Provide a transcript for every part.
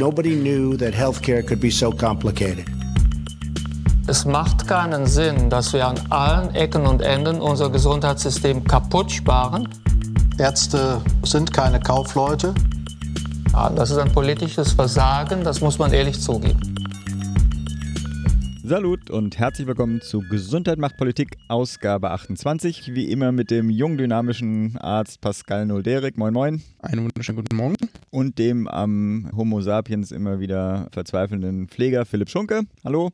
Nobody knew that healthcare could be so complicated. Es macht keinen Sinn, dass wir an allen Ecken und Enden unser Gesundheitssystem kaputt sparen. Ärzte sind keine Kaufleute. Ja, das ist ein politisches Versagen, das muss man ehrlich zugeben. Salut und herzlich willkommen zu Gesundheit macht Politik, Ausgabe 28. Wie immer mit dem jungen, dynamischen Arzt Pascal Nolderik. Moin, moin. Einen wunderschönen guten Morgen. Und dem am Homo sapiens immer wieder verzweifelnden Pfleger Philipp Schunke. Hallo.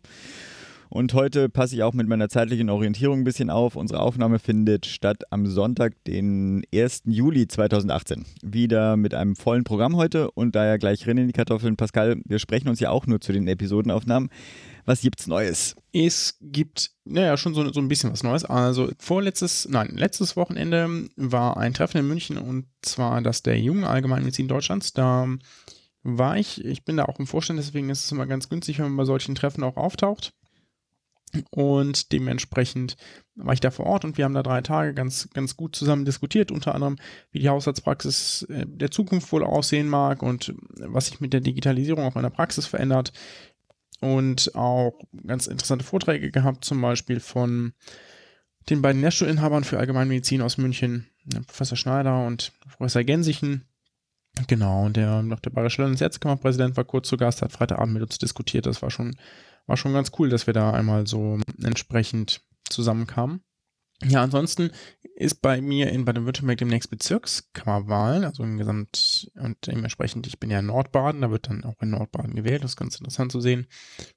Und heute passe ich auch mit meiner zeitlichen Orientierung ein bisschen auf. Unsere Aufnahme findet statt am Sonntag, den 1. Juli 2018. Wieder mit einem vollen Programm heute und daher gleich rein in die Kartoffeln. Pascal, wir sprechen uns ja auch nur zu den Episodenaufnahmen. Was gibt's Neues? Es gibt, naja, schon so, so ein bisschen was Neues. Also vorletztes, nein, letztes Wochenende war ein Treffen in München und zwar das der Jungen Allgemeinmedizin Deutschlands. Da war ich, ich bin da auch im Vorstand, deswegen ist es immer ganz günstig, wenn man bei solchen Treffen auch auftaucht. Und dementsprechend war ich da vor Ort und wir haben da drei Tage ganz, ganz gut zusammen diskutiert, unter anderem, wie die Haushaltspraxis äh, der Zukunft wohl aussehen mag und was sich mit der Digitalisierung auch in der Praxis verändert. Und auch ganz interessante Vorträge gehabt, zum Beispiel von den beiden Lehrstuhlinhabern für Allgemeinmedizin aus München, Professor Schneider und Professor Gensichen. Genau, und der Dr. Bayerische Landesärztekammerpräsident war kurz zu Gast, hat Freitagabend mit uns diskutiert. Das war schon war schon ganz cool, dass wir da einmal so entsprechend zusammenkamen. Ja, ansonsten ist bei mir in Baden-Württemberg demnächst Bezirkskammerwahlen, also im Gesamt und dementsprechend, ich bin ja in Nordbaden, da wird dann auch in Nordbaden gewählt, das ist ganz interessant zu sehen,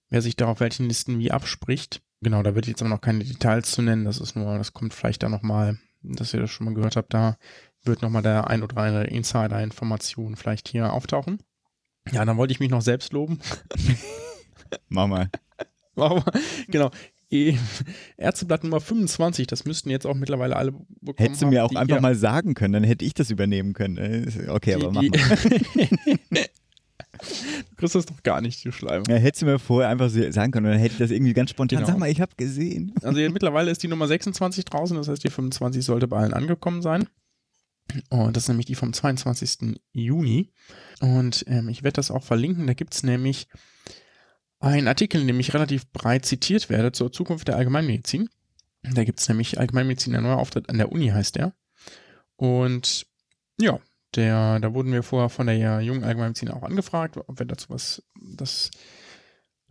wer sich da auf welchen Listen wie abspricht. Genau, da wird jetzt aber noch keine Details zu nennen, das ist nur, das kommt vielleicht da nochmal, dass ihr das schon mal gehört habt, da wird nochmal der ein oder andere Insider-Information vielleicht hier auftauchen. Ja, dann wollte ich mich noch selbst loben. Mach mal. Mach mal. Genau. E Ärzteblatt Nummer 25, das müssten jetzt auch mittlerweile alle bekommen. Hättest du mir auch einfach ja. mal sagen können, dann hätte ich das übernehmen können. Äh, okay, die, aber mach mal. Du kriegst das doch gar nicht, du Schleim. Ja, hättest du mir vorher einfach sagen können, dann hätte ich das irgendwie ganz spontan. Genau. Sag mal, ich habe gesehen. Also mittlerweile ist die Nummer 26 draußen, das heißt, die 25 sollte bei allen angekommen sein. Und das ist nämlich die vom 22. Juni. Und ähm, ich werde das auch verlinken. Da gibt es nämlich ein Artikel, in dem ich relativ breit zitiert werde zur Zukunft der Allgemeinmedizin. Da gibt es nämlich Allgemeinmedizin, ein neuer Auftritt an der Uni heißt der. Und ja, der, da wurden wir vorher von der jungen Allgemeinmedizin auch angefragt, ob wir dazu was, das,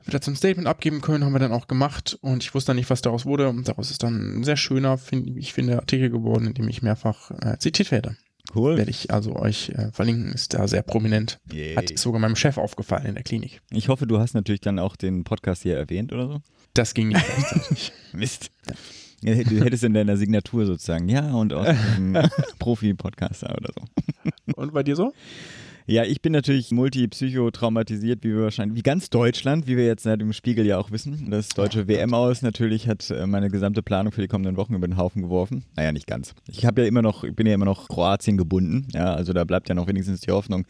wir dazu ein Statement abgeben können, haben wir dann auch gemacht und ich wusste dann nicht, was daraus wurde und daraus ist dann ein sehr schöner, find, ich finde, Artikel geworden, in dem ich mehrfach äh, zitiert werde. Cool. Werde ich also euch äh, verlinken, ist da sehr prominent. Yay. Hat sogar meinem Chef aufgefallen in der Klinik. Ich hoffe, du hast natürlich dann auch den Podcast hier erwähnt oder so. Das ging nicht rechtzeitig. Mist. Ja. Du hättest in deiner Signatur sozusagen, ja, und auch Profi-Podcaster oder so. Und bei dir so? Ja, ich bin natürlich multipsychotraumatisiert, wie wir wahrscheinlich, wie ganz Deutschland, wie wir jetzt seit dem Spiegel ja auch wissen. Das deutsche WM aus natürlich hat äh, meine gesamte Planung für die kommenden Wochen über den Haufen geworfen. Naja, nicht ganz. Ich habe ja immer noch, ich bin ja immer noch Kroatien gebunden. Ja, also da bleibt ja noch wenigstens die Hoffnung,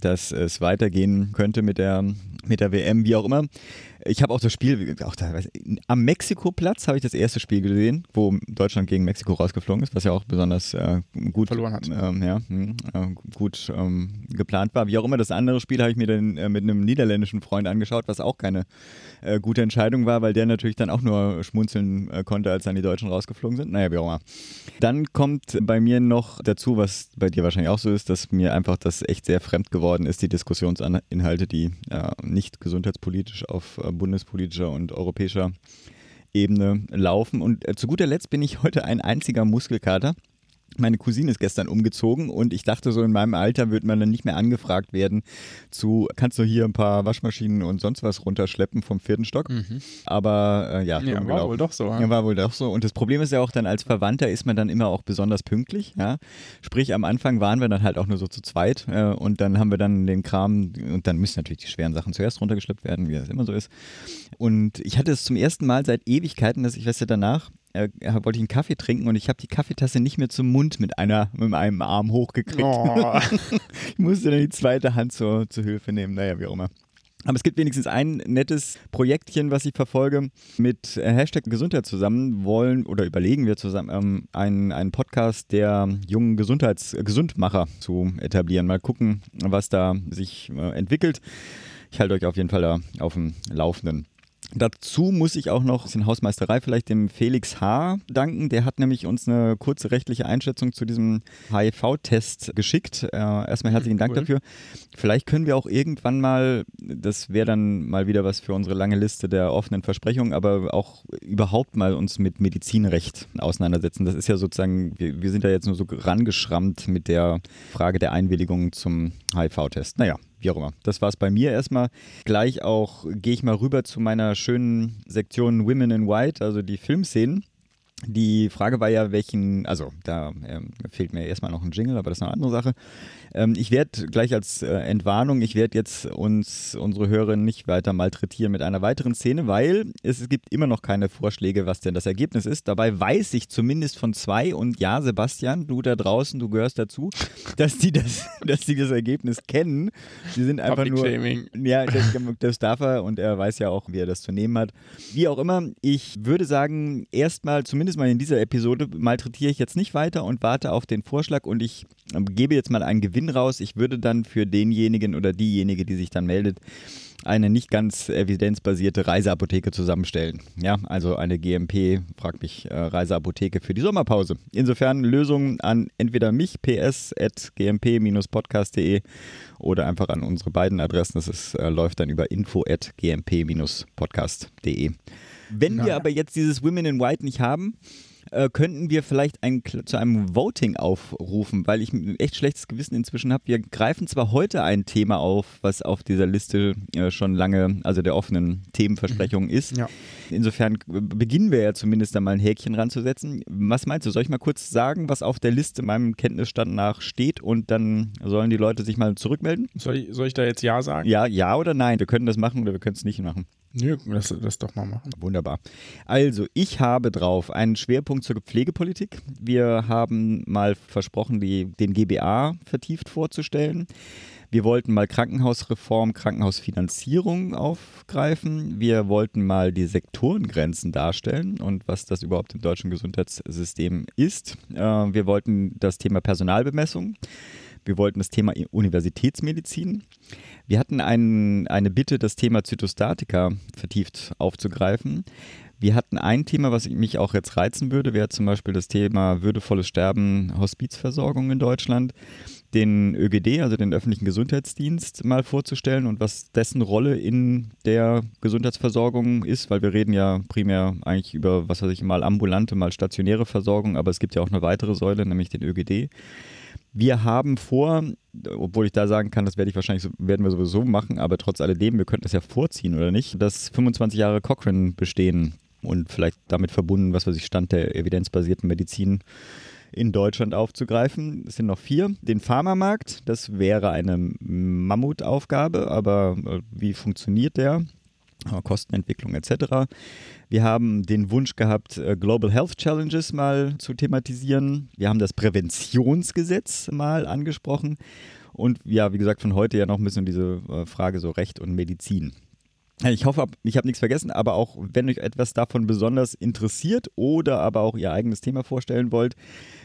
dass es weitergehen könnte mit der, mit der WM, wie auch immer. Ich habe auch das Spiel, auch da, am Mexiko-Platz habe ich das erste Spiel gesehen, wo Deutschland gegen Mexiko rausgeflogen ist, was ja auch besonders äh, gut verloren hat. Ähm, ja, hm, äh, gut ähm, geplant war. Wie auch immer, das andere Spiel habe ich mir dann äh, mit einem niederländischen Freund angeschaut, was auch keine äh, gute Entscheidung war, weil der natürlich dann auch nur schmunzeln äh, konnte, als dann die Deutschen rausgeflogen sind. Naja, wie auch immer. Dann kommt bei mir noch dazu, was bei dir wahrscheinlich auch so ist, dass mir einfach das echt sehr fremd geworden ist, die Diskussionsinhalte, die äh, nicht gesundheitspolitisch auf bundespolitischer und europäischer Ebene laufen. Und äh, zu guter Letzt bin ich heute ein einziger Muskelkater meine Cousine ist gestern umgezogen und ich dachte so, in meinem Alter wird man dann nicht mehr angefragt werden zu, kannst du hier ein paar Waschmaschinen und sonst was runterschleppen vom vierten Stock. Mhm. Aber äh, ja, ja war wohl doch so. Ja. War wohl doch so. Und das Problem ist ja auch dann, als Verwandter ist man dann immer auch besonders pünktlich. Ja? Sprich, am Anfang waren wir dann halt auch nur so zu zweit äh, und dann haben wir dann den Kram und dann müssen natürlich die schweren Sachen zuerst runtergeschleppt werden, wie das immer so ist. Und ich hatte es zum ersten Mal seit Ewigkeiten, dass ich weiß ja danach, äh, wollte ich einen Kaffee trinken und ich habe die Kaffeetasse nicht mehr zum Mund mit einer mit einem Arm hochgekriegt. Oh. ich musste dann die zweite Hand zur, zur Hilfe nehmen. Naja, wie auch immer. Aber es gibt wenigstens ein nettes Projektchen, was ich verfolge. Mit äh, Hashtag Gesundheit zusammen wollen oder überlegen wir zusammen ähm, einen, einen Podcast der jungen Gesundheits Gesundmacher zu etablieren. Mal gucken, was da sich äh, entwickelt. Ich halte euch auf jeden Fall da auf dem Laufenden. Dazu muss ich auch noch in Hausmeisterei vielleicht dem Felix H. danken. Der hat nämlich uns eine kurze rechtliche Einschätzung zu diesem HIV-Test geschickt. Äh, erstmal herzlichen Dank Cool. dafür. Vielleicht können wir auch irgendwann mal, das wäre dann mal wieder was für unsere lange Liste der offenen Versprechungen, aber auch überhaupt mal uns mit Medizinrecht auseinandersetzen. Das ist ja sozusagen, wir, wir sind da jetzt nur so rangeschrammt mit der Frage der Einwilligung zum HIV-Test. Naja, wie auch immer. Das war es bei mir erstmal. Gleich auch gehe ich mal rüber zu meiner schönen Sektion Women in White, also die Filmszenen. Die Frage war ja, welchen, also da ähm, fehlt mir erstmal noch ein Jingle, aber das ist eine andere Sache. Ähm, ich werde gleich als äh, Entwarnung, ich werde jetzt uns, unsere Hörer nicht weiter malträtieren mit einer weiteren Szene, weil es, es gibt immer noch keine Vorschläge, was denn das Ergebnis ist. Dabei weiß ich zumindest von zwei und ja, Sebastian, du da draußen, du gehörst dazu, dass die das, dass die das Ergebnis kennen. Die sind einfach Public nur. Shaming. Ja, das, das darf er und er weiß ja auch, wie er das zu nehmen hat. Wie auch immer, ich würde sagen, erstmal, zumindest mal in dieser Episode, malträtiere ich jetzt nicht weiter und warte auf den Vorschlag und ich ähm, gebe jetzt mal einen Gewinn raus. Ich würde dann für denjenigen oder diejenige, die sich dann meldet, eine nicht ganz evidenzbasierte Reiseapotheke zusammenstellen. Ja, also eine GMP, frag mich, äh, Reiseapotheke für die Sommerpause. Insofern Lösungen an entweder mich, ps.gmp-podcast.de oder einfach an unsere beiden Adressen. Das ist, äh, läuft dann über info.gmp-podcast.de. Wenn wir Na. aber jetzt dieses Women in White nicht haben, äh, könnten wir vielleicht ein, zu einem Voting aufrufen, weil ich ein echt schlechtes Gewissen inzwischen habe. Wir greifen zwar heute ein Thema auf, was auf dieser Liste äh, schon lange, also der offenen Themenversprechungen ist. Ja. Insofern beginnen wir ja zumindest da mal ein Häkchen ranzusetzen. Was meinst du? Soll ich mal kurz sagen, was auf der Liste meinem Kenntnisstand nach steht und dann sollen die Leute sich mal zurückmelden? Soll ich, soll ich da jetzt Ja sagen? Ja, ja oder nein? Wir können das machen oder wir können es nicht machen. Nö, das, das doch mal machen. Wunderbar. Also, ich habe drauf einen Schwerpunkt zur Pflegepolitik. Wir haben mal versprochen, die, den GBA vertieft vorzustellen. Wir wollten mal Krankenhausreform, Krankenhausfinanzierung aufgreifen. Wir wollten mal die Sektorengrenzen darstellen und was das überhaupt im deutschen Gesundheitssystem ist. Äh, wir wollten das Thema Personalbemessung. Wir wollten das Thema Universitätsmedizin. Wir hatten einen, eine Bitte, das Thema Zytostatika vertieft aufzugreifen. Wir hatten ein Thema, was mich auch jetzt reizen würde, wäre zum Beispiel das Thema würdevolles Sterben, Hospizversorgung in Deutschland, den ÖGD, also den öffentlichen Gesundheitsdienst, mal vorzustellen und was dessen Rolle in der Gesundheitsversorgung ist, weil wir reden ja primär eigentlich über, was weiß ich, mal ambulante, mal stationäre Versorgung, aber es gibt ja auch eine weitere Säule, nämlich den ÖGD. Wir haben vor, obwohl ich da sagen kann, das werde ich wahrscheinlich werden wir sowieso machen, aber trotz alledem, wir könnten es ja vorziehen oder nicht, dass 25 Jahre Cochrane bestehen und vielleicht damit verbunden, was weiß ich, Stand der evidenzbasierten Medizin in Deutschland aufzugreifen. Es sind noch vier. Den Pharmamarkt, das wäre eine Mammutaufgabe, aber äh, wie funktioniert der? Kostenentwicklung etc. Wir haben den Wunsch gehabt, äh, Global Health Challenges mal zu thematisieren. Wir haben das Präventionsgesetz mal angesprochen. Und ja, wie gesagt, von heute ja noch ein bisschen diese äh, Frage so Recht und Medizin. Ich hoffe, ich habe nichts vergessen, aber auch wenn euch etwas davon besonders interessiert oder aber auch ihr eigenes Thema vorstellen wollt,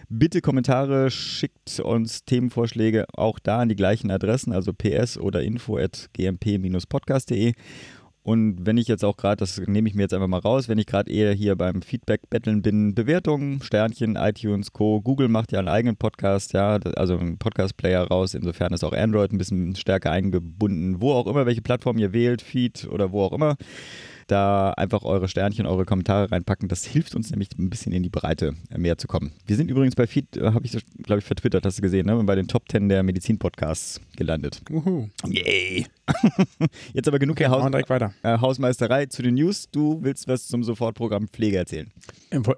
bitte Kommentare, schickt uns Themenvorschläge auch da an die gleichen Adressen, also ps oder info at gmp-podcast.de. Und wenn ich jetzt auch gerade, das nehme ich mir jetzt einfach mal raus, wenn ich gerade eher hier beim Feedback-Betteln bin, Bewertungen, Sternchen, iTunes, Co. Google macht ja einen eigenen Podcast, ja, also einen Podcast-Player raus. Insofern ist auch Android ein bisschen stärker eingebunden. Wo auch immer, welche Plattform ihr wählt, Feed oder wo auch immer, da einfach eure Sternchen, eure Kommentare reinpacken. Das hilft uns nämlich ein bisschen in die Breite mehr zu kommen. Wir sind übrigens bei Feed, äh, habe ich, glaube ich, vertwittert, hast du gesehen, ne? bei den Top 10 der Medizin-Podcasts gelandet. Uhu. Yay! Jetzt aber genug der Machen wir Haus weiter. äh, Hausmeisterei zu den News. Du willst was zum Sofortprogramm Pflege erzählen.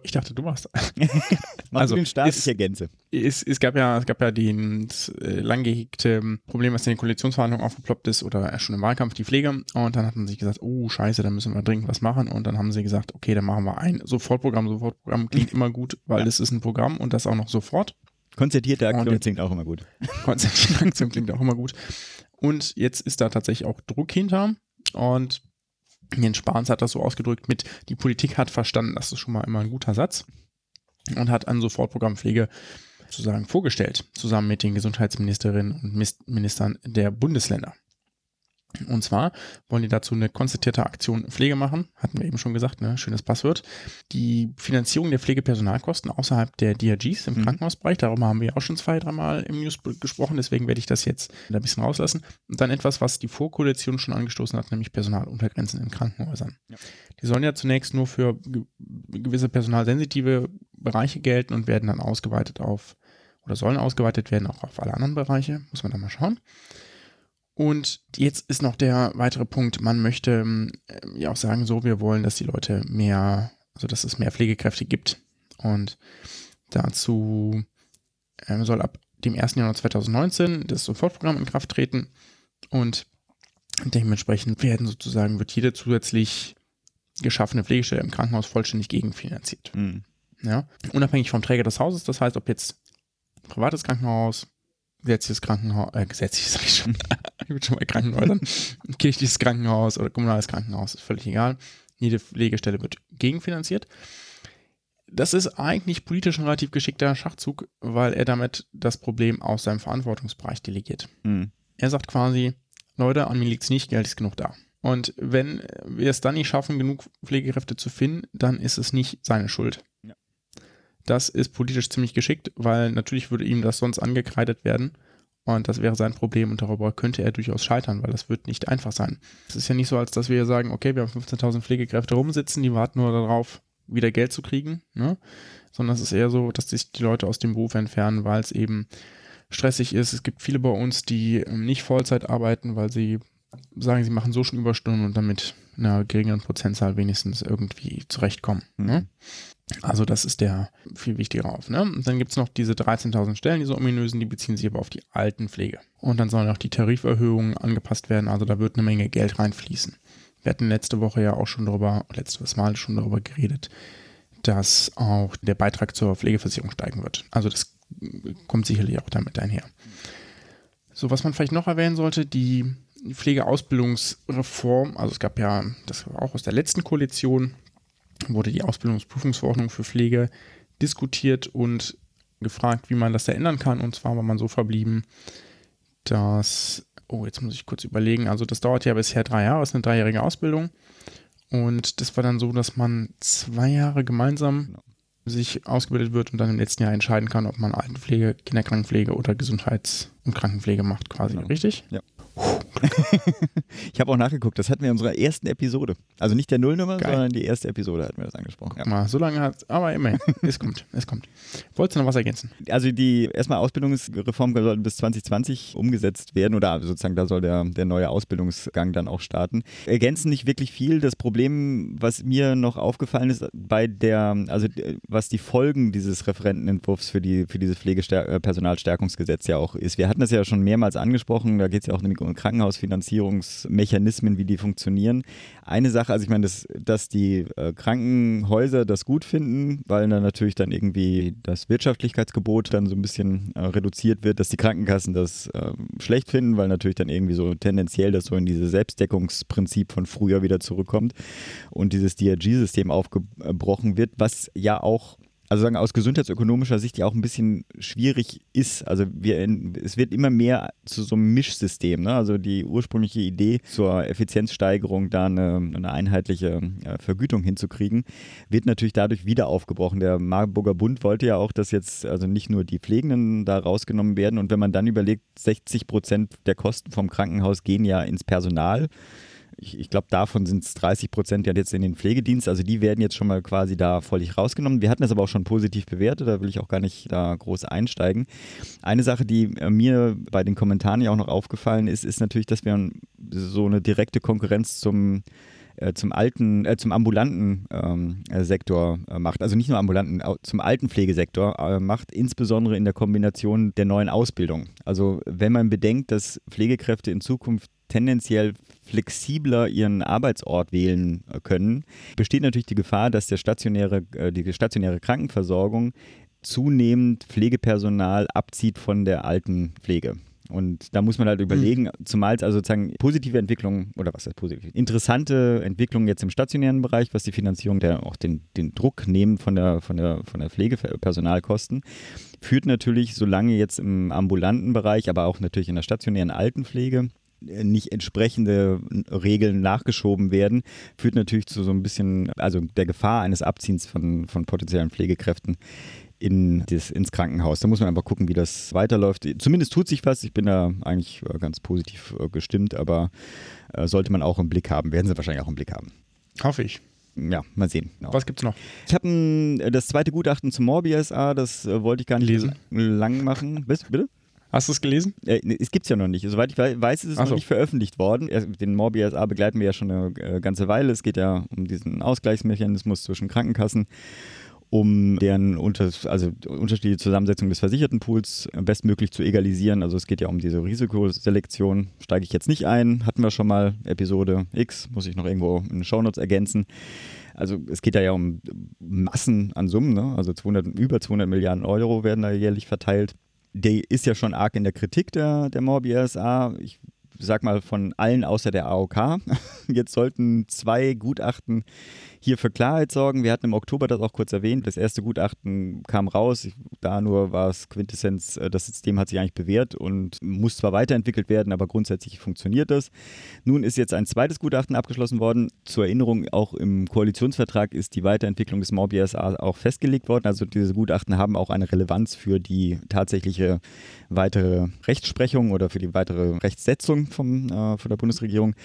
Ich dachte, du machst. Mach Also, du den Start, ist- ich ergänze. Es, es gab ja, es gab ja das äh, lang gehegte Problem, was in den Koalitionsverhandlungen aufgeploppt ist oder schon im Wahlkampf die Pflege. Und dann hat man sich gesagt, oh scheiße, da müssen wir dringend was machen. Und dann haben sie gesagt, okay, dann machen wir ein Sofortprogramm. Sofortprogramm klingt immer gut, weil es ist ein Programm und das auch noch sofort. Konzertierte Aktion klingt auch immer gut. Konzentrierte Aktion klingt auch immer gut. Und jetzt ist da tatsächlich auch Druck hinter. Und Jens Spahns hat das so ausgedrückt mit, die Politik hat verstanden, das ist schon mal immer ein guter Satz und hat ein Sofortprogramm Pflege sozusagen vorgestellt, zusammen mit den Gesundheitsministerinnen und Ministern der Bundesländer. Und zwar wollen die dazu eine konzertierte Aktion Pflege machen, hatten wir eben schon gesagt, ne? schönes Passwort. Die Finanzierung der Pflegepersonalkosten außerhalb der DRGs im mhm. Krankenhausbereich, darüber haben wir auch schon zwei, dreimal im News gesprochen, deswegen werde ich das jetzt ein bisschen rauslassen. Und dann etwas, was die Vorkoalition schon angestoßen hat, nämlich Personaluntergrenzen in Krankenhäusern. Ja. Die sollen ja zunächst nur für gewisse personalsensitive Bereiche gelten und werden dann ausgeweitet auf, oder sollen ausgeweitet werden auch auf alle anderen Bereiche, muss man da mal schauen. Und jetzt ist noch der weitere Punkt, man möchte ähm, ja auch sagen, so, wir wollen, dass die Leute mehr, also dass es mehr Pflegekräfte gibt. Und dazu äh, soll ab dem 1. Januar 2019 das Sofortprogramm in Kraft treten und dementsprechend werden sozusagen, wird jede zusätzlich geschaffene Pflegestelle im Krankenhaus vollständig gegenfinanziert. Mhm. Ja, unabhängig vom Träger des Hauses, das heißt, ob jetzt privates Krankenhaus, gesetzliches Krankenhaus, äh, gesetzliches sag ich schon, ich bin schon bei Krankenhäusern, kirchliches Krankenhaus oder kommunales Krankenhaus, ist völlig egal. Jede Pflegestelle wird gegenfinanziert. Das ist eigentlich politisch ein relativ geschickter Schachzug, weil er damit das Problem aus seinem Verantwortungsbereich delegiert. Mhm. Er sagt quasi, Leute, an mir liegt es nicht, Geld ist genug da. Und wenn wir es dann nicht schaffen, genug Pflegekräfte zu finden, dann ist es nicht seine Schuld. Das ist politisch ziemlich geschickt, weil natürlich würde ihm das sonst angekreidet werden. Und das wäre sein Problem und darüber könnte er durchaus scheitern, weil das wird nicht einfach sein. Es ist ja nicht so, als dass wir sagen, okay, wir haben 15.000 Pflegekräfte rumsitzen, die warten nur darauf, wieder Geld zu kriegen, ne? sondern es ist eher so, dass sich die Leute aus dem Beruf entfernen, weil es eben stressig ist. Es gibt viele bei uns, die ähm, nicht Vollzeit arbeiten, weil sie sagen, sie machen so schon Überstunden und damit einer geringeren Prozentzahl wenigstens irgendwie zurechtkommen. Mhm. Ne? Also das ist der viel wichtigere auf. Ne? Und dann gibt es noch diese 13.000 Stellen, diese ominösen, die beziehen sich aber auf die Altenpflege. Und dann sollen auch die Tariferhöhungen angepasst werden, also da wird eine Menge Geld reinfließen. Wir hatten letzte Woche ja auch schon darüber, letztes Mal schon darüber geredet, dass auch der Beitrag zur Pflegeversicherung steigen wird. Also das kommt sicherlich auch damit einher. So, was man vielleicht noch erwähnen sollte, die Pflegeausbildungsreform, also es gab ja, das war auch aus der letzten Koalition, wurde die Ausbildungsprüfungsverordnung für Pflege diskutiert und gefragt, wie man das ändern kann. Und zwar war man so verblieben, dass, oh, jetzt muss ich kurz überlegen, also das dauert ja bisher drei Jahre, ist eine dreijährige Ausbildung. Und das war dann so, dass man zwei Jahre gemeinsam genau. sich ausgebildet wird und dann im letzten Jahr entscheiden kann, ob man Altenpflege, Kinderkrankenpflege oder Gesundheits- und Krankenpflege macht, quasi. Genau. Richtig? Ja. ich habe auch nachgeguckt, das hatten wir in unserer ersten Episode. Also nicht der Nullnummer, Geil. sondern die erste Episode hatten wir das angesprochen. Guck mal, so lange hat aber immerhin. es kommt, es kommt. Wolltest du noch was ergänzen? Also die erstmal Ausbildungsreform soll bis 2020 umgesetzt werden oder sozusagen da soll der, der neue Ausbildungsgang dann auch starten. Ergänzen nicht wirklich viel. Das Problem, was mir noch aufgefallen ist, bei der, also was die Folgen dieses Referentenentwurfs für, die, für dieses Pflegepersonalstärkungsgesetz ja auch ist. Wir hatten das ja schon mehrmals angesprochen, da geht es ja auch nämlich um Krankenhausfinanzierungsmechanismen, wie die funktionieren. Eine Sache, also ich meine, dass, dass die äh, Krankenhäuser das gut finden, weil dann natürlich dann irgendwie das Wirtschaftlichkeitsgebot dann so ein bisschen äh, reduziert wird, dass die Krankenkassen das äh, schlecht finden, weil natürlich dann irgendwie so tendenziell das so in dieses Selbstdeckungsprinzip von früher wieder zurückkommt und dieses DRG-System aufgebrochen wird, was ja auch also sagen aus gesundheitsökonomischer Sicht ja auch ein bisschen schwierig ist. Also wir, es wird immer mehr zu so einem Mischsystem. Ne? Also die ursprüngliche Idee zur Effizienzsteigerung, da eine, eine einheitliche äh, Vergütung hinzukriegen, wird natürlich dadurch wieder aufgebrochen. Der Marburger Bund wollte ja auch, dass jetzt also nicht nur die Pflegenden da rausgenommen werden. Und wenn man dann überlegt, 60 Prozent der Kosten vom Krankenhaus gehen ja ins Personal ich, ich glaube, davon sind es 30 Prozent ja jetzt in den Pflegedienst. Also die werden jetzt schon mal quasi da völlig rausgenommen. Wir hatten das aber auch schon positiv bewertet, da will ich auch gar nicht da groß einsteigen. Eine Sache, die äh, mir bei den Kommentaren ja auch noch aufgefallen ist, ist natürlich, dass wir so eine direkte Konkurrenz zum äh, zum alten, äh, zum ambulanten ähm, äh, Sektor äh, macht. Also nicht nur ambulanten, zum alten Pflegesektor äh, macht, insbesondere in der Kombination der neuen Ausbildung. Also wenn man bedenkt, dass Pflegekräfte in Zukunft tendenziell flexibler ihren Arbeitsort wählen äh, können, besteht natürlich die Gefahr, dass der stationäre, äh, die stationäre Krankenversorgung zunehmend Pflegepersonal abzieht von der alten Pflege. Und da muss man halt überlegen, zumal es also sozusagen positive Entwicklungen oder was heißt positiv, interessante Entwicklungen jetzt im stationären Bereich, was die Finanzierung der auch den, den Druck nehmen von der, von der, von der Pflegepersonalkosten, führt natürlich, solange jetzt im ambulanten Bereich, aber auch natürlich in der stationären Altenpflege nicht entsprechende Regeln nachgeschoben werden, führt natürlich zu so ein bisschen, also der Gefahr eines Abziehens von, von potenziellen Pflegekräften in das, ins Krankenhaus. Da muss man einfach gucken, wie das weiterläuft. Zumindest tut sich was. Ich bin da eigentlich äh, ganz positiv äh, gestimmt, aber äh, sollte man auch im Blick haben. Werden sie wahrscheinlich auch im Blick haben. Hoffe ich. Ja, mal sehen. Genau. Was gibt's noch? Ich habe das zweite Gutachten zum Morbi-SA, das äh, wollte ich gar nicht Lesen. lang machen. Bitte? Hast du es gelesen? Äh, es gibt es ja noch nicht. Soweit ich weiß, ist es Ach noch so. nicht veröffentlicht worden. Den Morbi SA begleiten wir ja schon eine äh, ganze Weile. Es geht ja um diesen Ausgleichsmechanismus zwischen Krankenkassen, um deren unter, also unterschiedliche Zusammensetzung des Versichertenpools bestmöglich zu egalisieren. Also es geht ja um diese Risikoselektion. Steige ich jetzt nicht ein. Hatten wir schon mal Episode X, muss ich noch irgendwo in den Shownotes ergänzen. Also es geht da ja um Massen an Summen, ne? also 200, über 200 Milliarden Euro werden da jährlich verteilt der ist ja schon arg in der Kritik der, der Morbi RSA. Ich sag mal von allen außer der AOK. Jetzt sollten zwei Gutachten hier für Klarheit sorgen. Wir hatten im Oktober das auch kurz erwähnt. Das erste Gutachten kam raus. Da nur war es Quintessenz, äh, das System hat sich eigentlich bewährt und muss zwar weiterentwickelt werden, aber grundsätzlich funktioniert das. Nun ist jetzt ein zweites Gutachten abgeschlossen worden. Zur Erinnerung, auch im Koalitionsvertrag ist die Weiterentwicklung des MOB SA auch festgelegt worden. Also diese Gutachten haben auch eine Relevanz für die tatsächliche weitere Rechtsprechung oder für die weitere Rechtssetzung vom, äh, von der Bundesregierung.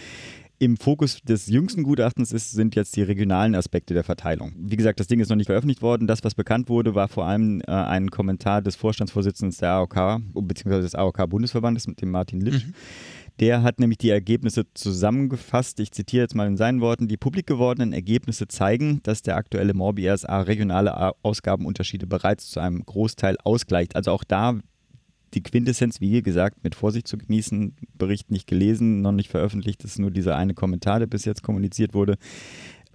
Im Fokus des jüngsten Gutachtens ist, sind jetzt die regionalen Aspekte der Verteilung. Wie gesagt, das Ding ist noch nicht veröffentlicht worden. Das, was bekannt wurde, war vor allem äh, ein Kommentar des Vorstandsvorsitzenden der AOK, beziehungsweise des AOK-Bundesverbandes, mit dem Martin Litsch. Mhm. Der hat nämlich die Ergebnisse zusammengefasst. Ich zitiere jetzt mal in seinen Worten. Die publik gewordenen Ergebnisse zeigen, dass der aktuelle Morbi RSA regionale Ausgabenunterschiede bereits zu einem Großteil ausgleicht. Also auch da die Quintessenz, wie gesagt, mit Vorsicht zu genießen. Bericht nicht gelesen, noch nicht veröffentlicht. Das ist nur dieser eine Kommentar, der bis jetzt kommuniziert wurde.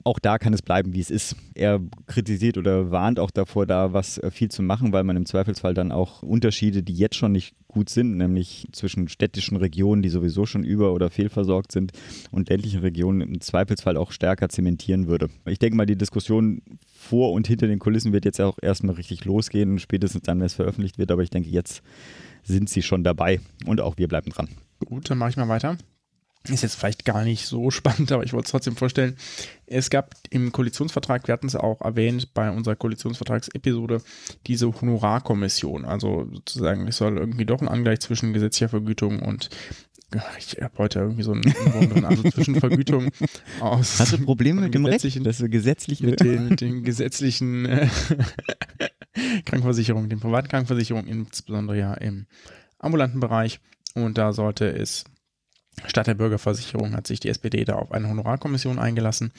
Auch da kann es bleiben, wie es ist. Er kritisiert oder warnt auch davor, da was äh, viel zu machen, weil man im Zweifelsfall dann auch Unterschiede, die jetzt schon nicht gut sind, nämlich zwischen städtischen Regionen, die sowieso schon über- oder fehlversorgt sind, und ländlichen Regionen im Zweifelsfall auch stärker zementieren würde. Ich denke mal, die Diskussion vor und hinter den Kulissen wird jetzt auch erstmal richtig losgehen, spätestens dann, wenn es veröffentlicht wird. Aber ich denke, jetzt sind sie schon dabei und auch wir bleiben dran. Gut, dann mache ich mal weiter. Ist jetzt vielleicht gar nicht so spannend, aber ich wollte es trotzdem vorstellen. Es gab im Koalitionsvertrag, wir hatten es auch erwähnt bei unserer Koalitionsvertragsepisode, diese Honorarkommission. Also sozusagen, es soll irgendwie doch ein Angleich zwischen gesetzlicher Vergütung und ich habe heute irgendwie so einen drin, also zwischen Vergütung aus. Hast du Probleme mit dem Recht, dass wir gesetzlich mit den, mit den gesetzlichen äh, Krankenversicherungen, den privaten Krankenversicherungen, insbesondere ja im ambulanten Bereich. Und da sollte es Statt der Bürgerversicherung hat sich die SPD da auf eine Honorarkommission eingelassen.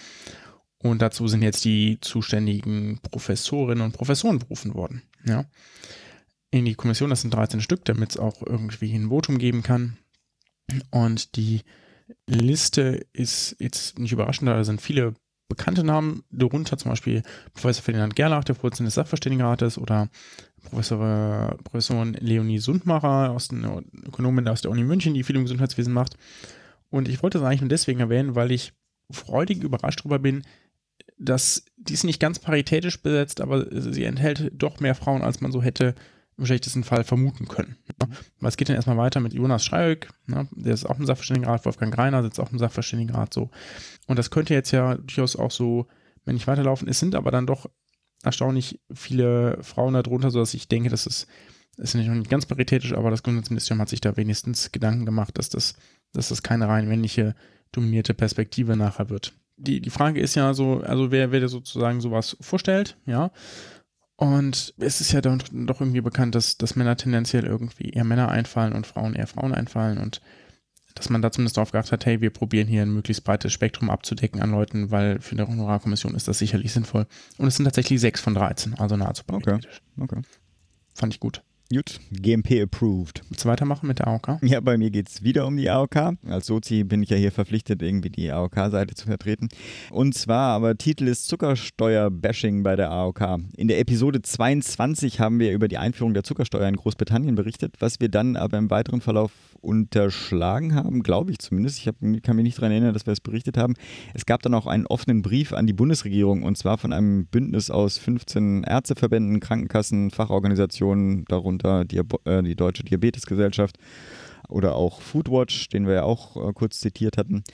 Und dazu sind jetzt die zuständigen Professorinnen und Professoren berufen worden. Ja. In die Kommission, das sind 13 Stück, damit es auch irgendwie ein Votum geben kann. Und die Liste ist jetzt nicht überraschend, da sind viele bekannte Namen darunter, zum Beispiel Professor Ferdinand Gerlach, der Vorsitzende des Sachverständigenrates, oder Professor, Professorin Leonie Sundmacher, aus den Ökonomin aus der Uni München, die viel im Gesundheitswesen macht. Und ich wollte das eigentlich nur deswegen erwähnen, weil ich freudig überrascht darüber bin, dass die ist nicht ganz paritätisch besetzt, aber sie enthält doch mehr Frauen, als man so hätte im schlechtesten Fall vermuten können. Aber es geht dann erstmal weiter mit Jonas Schreieck, ne, der ist auch im Sachverständigenrat, Wolfgang Greiner sitzt auch im Sachverständigenrat so. Und das könnte jetzt ja durchaus auch so, wenn nicht weiterlaufen, es sind aber dann doch erstaunlich viele Frauen darunter, sodass ich denke, dass es ist nicht ganz paritätisch, aber das Gesundheitsministerium hat sich da wenigstens Gedanken gemacht, dass das, dass das keine rein männliche dominierte Perspektive nachher wird. Die, die Frage ist ja so, also wer, wer sozusagen sowas vorstellt, ja. Und es ist ja doch irgendwie bekannt, dass, dass Männer tendenziell irgendwie eher Männer einfallen und Frauen eher Frauen einfallen und dass man da zumindest darauf geachtet hat, hey, wir probieren hier ein möglichst breites Spektrum abzudecken an Leuten, weil für eine Honorarkommission ist das sicherlich sinnvoll. Und es sind tatsächlich sechs von 13, also nahezu okay. okay. Fand ich gut. Gut, GMP approved. Willst du weitermachen mit der AOK? Ja, bei mir geht es wieder um die AOK. Als Sozi bin ich ja hier verpflichtet, irgendwie die AOK-Seite zu vertreten. Und zwar, aber Titel ist Zuckersteuer-Bashing bei der AOK. In der Episode 22 haben wir über die Einführung der Zuckersteuer in Großbritannien berichtet, was wir dann aber im weiteren Verlauf unterschlagen haben, glaube ich zumindest. Ich hab, kann mich nicht daran erinnern, dass wir es berichtet haben. Es gab dann auch einen offenen Brief an die Bundesregierung und zwar von einem Bündnis aus 15 Ärzteverbänden, Krankenkassen, Fachorganisationen, darunter die, äh, die Deutsche Diabetesgesellschaft oder auch Foodwatch, den wir ja auch äh, kurz zitiert hatten.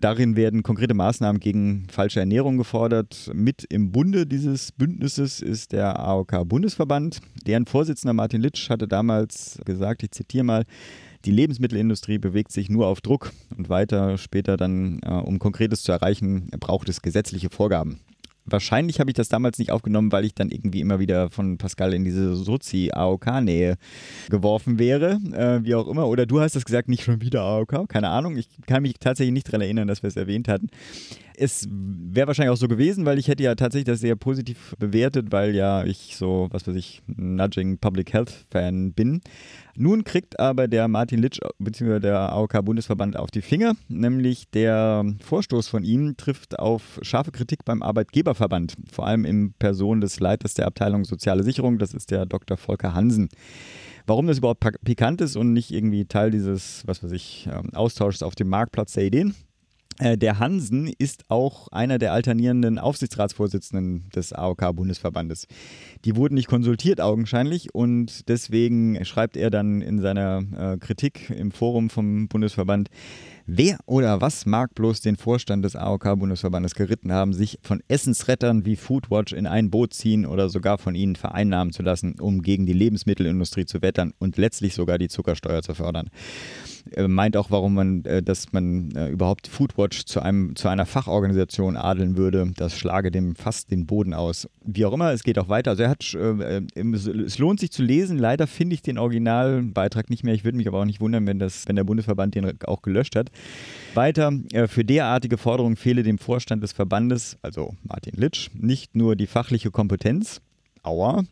Darin werden konkrete Maßnahmen gegen falsche Ernährung gefordert. Mit im Bunde dieses Bündnisses ist der AOK-Bundesverband. Deren Vorsitzender Martin Litsch hatte damals gesagt, ich zitiere mal, die Lebensmittelindustrie bewegt sich nur auf Druck und weiter später dann, äh, um Konkretes zu erreichen, braucht es gesetzliche Vorgaben. Wahrscheinlich habe ich das damals nicht aufgenommen, weil ich dann irgendwie immer wieder von Pascal in diese Sozi-AOK-Nähe geworfen wäre, äh, wie auch immer. Oder du hast das gesagt, nicht schon wieder AOK, keine Ahnung. Ich kann mich tatsächlich nicht daran erinnern, dass wir es erwähnt hatten es wäre wahrscheinlich auch so gewesen, weil ich hätte ja tatsächlich das sehr positiv bewertet, weil ja ich so, was weiß ich, Nudging Public Health Fan bin. Nun kriegt aber der Martin Litsch bzw. der AOK-Bundesverband auf die Finger, nämlich der Vorstoß von ihm trifft auf scharfe Kritik beim Arbeitgeberverband, vor allem in Person des Leiters der Abteilung Soziale Sicherung, das ist der Dr. Volker Hansen. Warum das überhaupt pikant ist und nicht irgendwie Teil dieses, was weiß ich, ähm, Austauschs auf dem Marktplatz der Ideen, der Hansen ist auch einer der alternierenden Aufsichtsratsvorsitzenden des AOK-Bundesverbandes. Die wurden nicht konsultiert augenscheinlich und deswegen schreibt er dann in seiner äh, Kritik im Forum vom Bundesverband, Wer oder was mag bloß den Vorstand des AOK-Bundesverbandes geritten haben, sich von Essensrettern wie Foodwatch in ein Boot ziehen oder sogar von ihnen vereinnahmen zu lassen, um gegen die Lebensmittelindustrie zu wettern und letztlich sogar die Zuckersteuer zu fördern? Er meint auch, warum man, äh, dass man äh, überhaupt Foodwatch zu, einem, zu einer Fachorganisation adeln würde. Das schlage dem fast den Boden aus. Wie auch immer, es geht auch weiter. Also er hat, äh, es lohnt sich zu lesen. Leider finde ich den Originalbeitrag nicht mehr. Ich würde mich aber auch nicht wundern, wenn, das, wenn der Bundesverband den auch gelöscht hat. Weiter, für derartige Forderungen fehle dem Vorstand des Verbandes, also Martin Litsch, nicht nur die fachliche Kompetenz, Aua,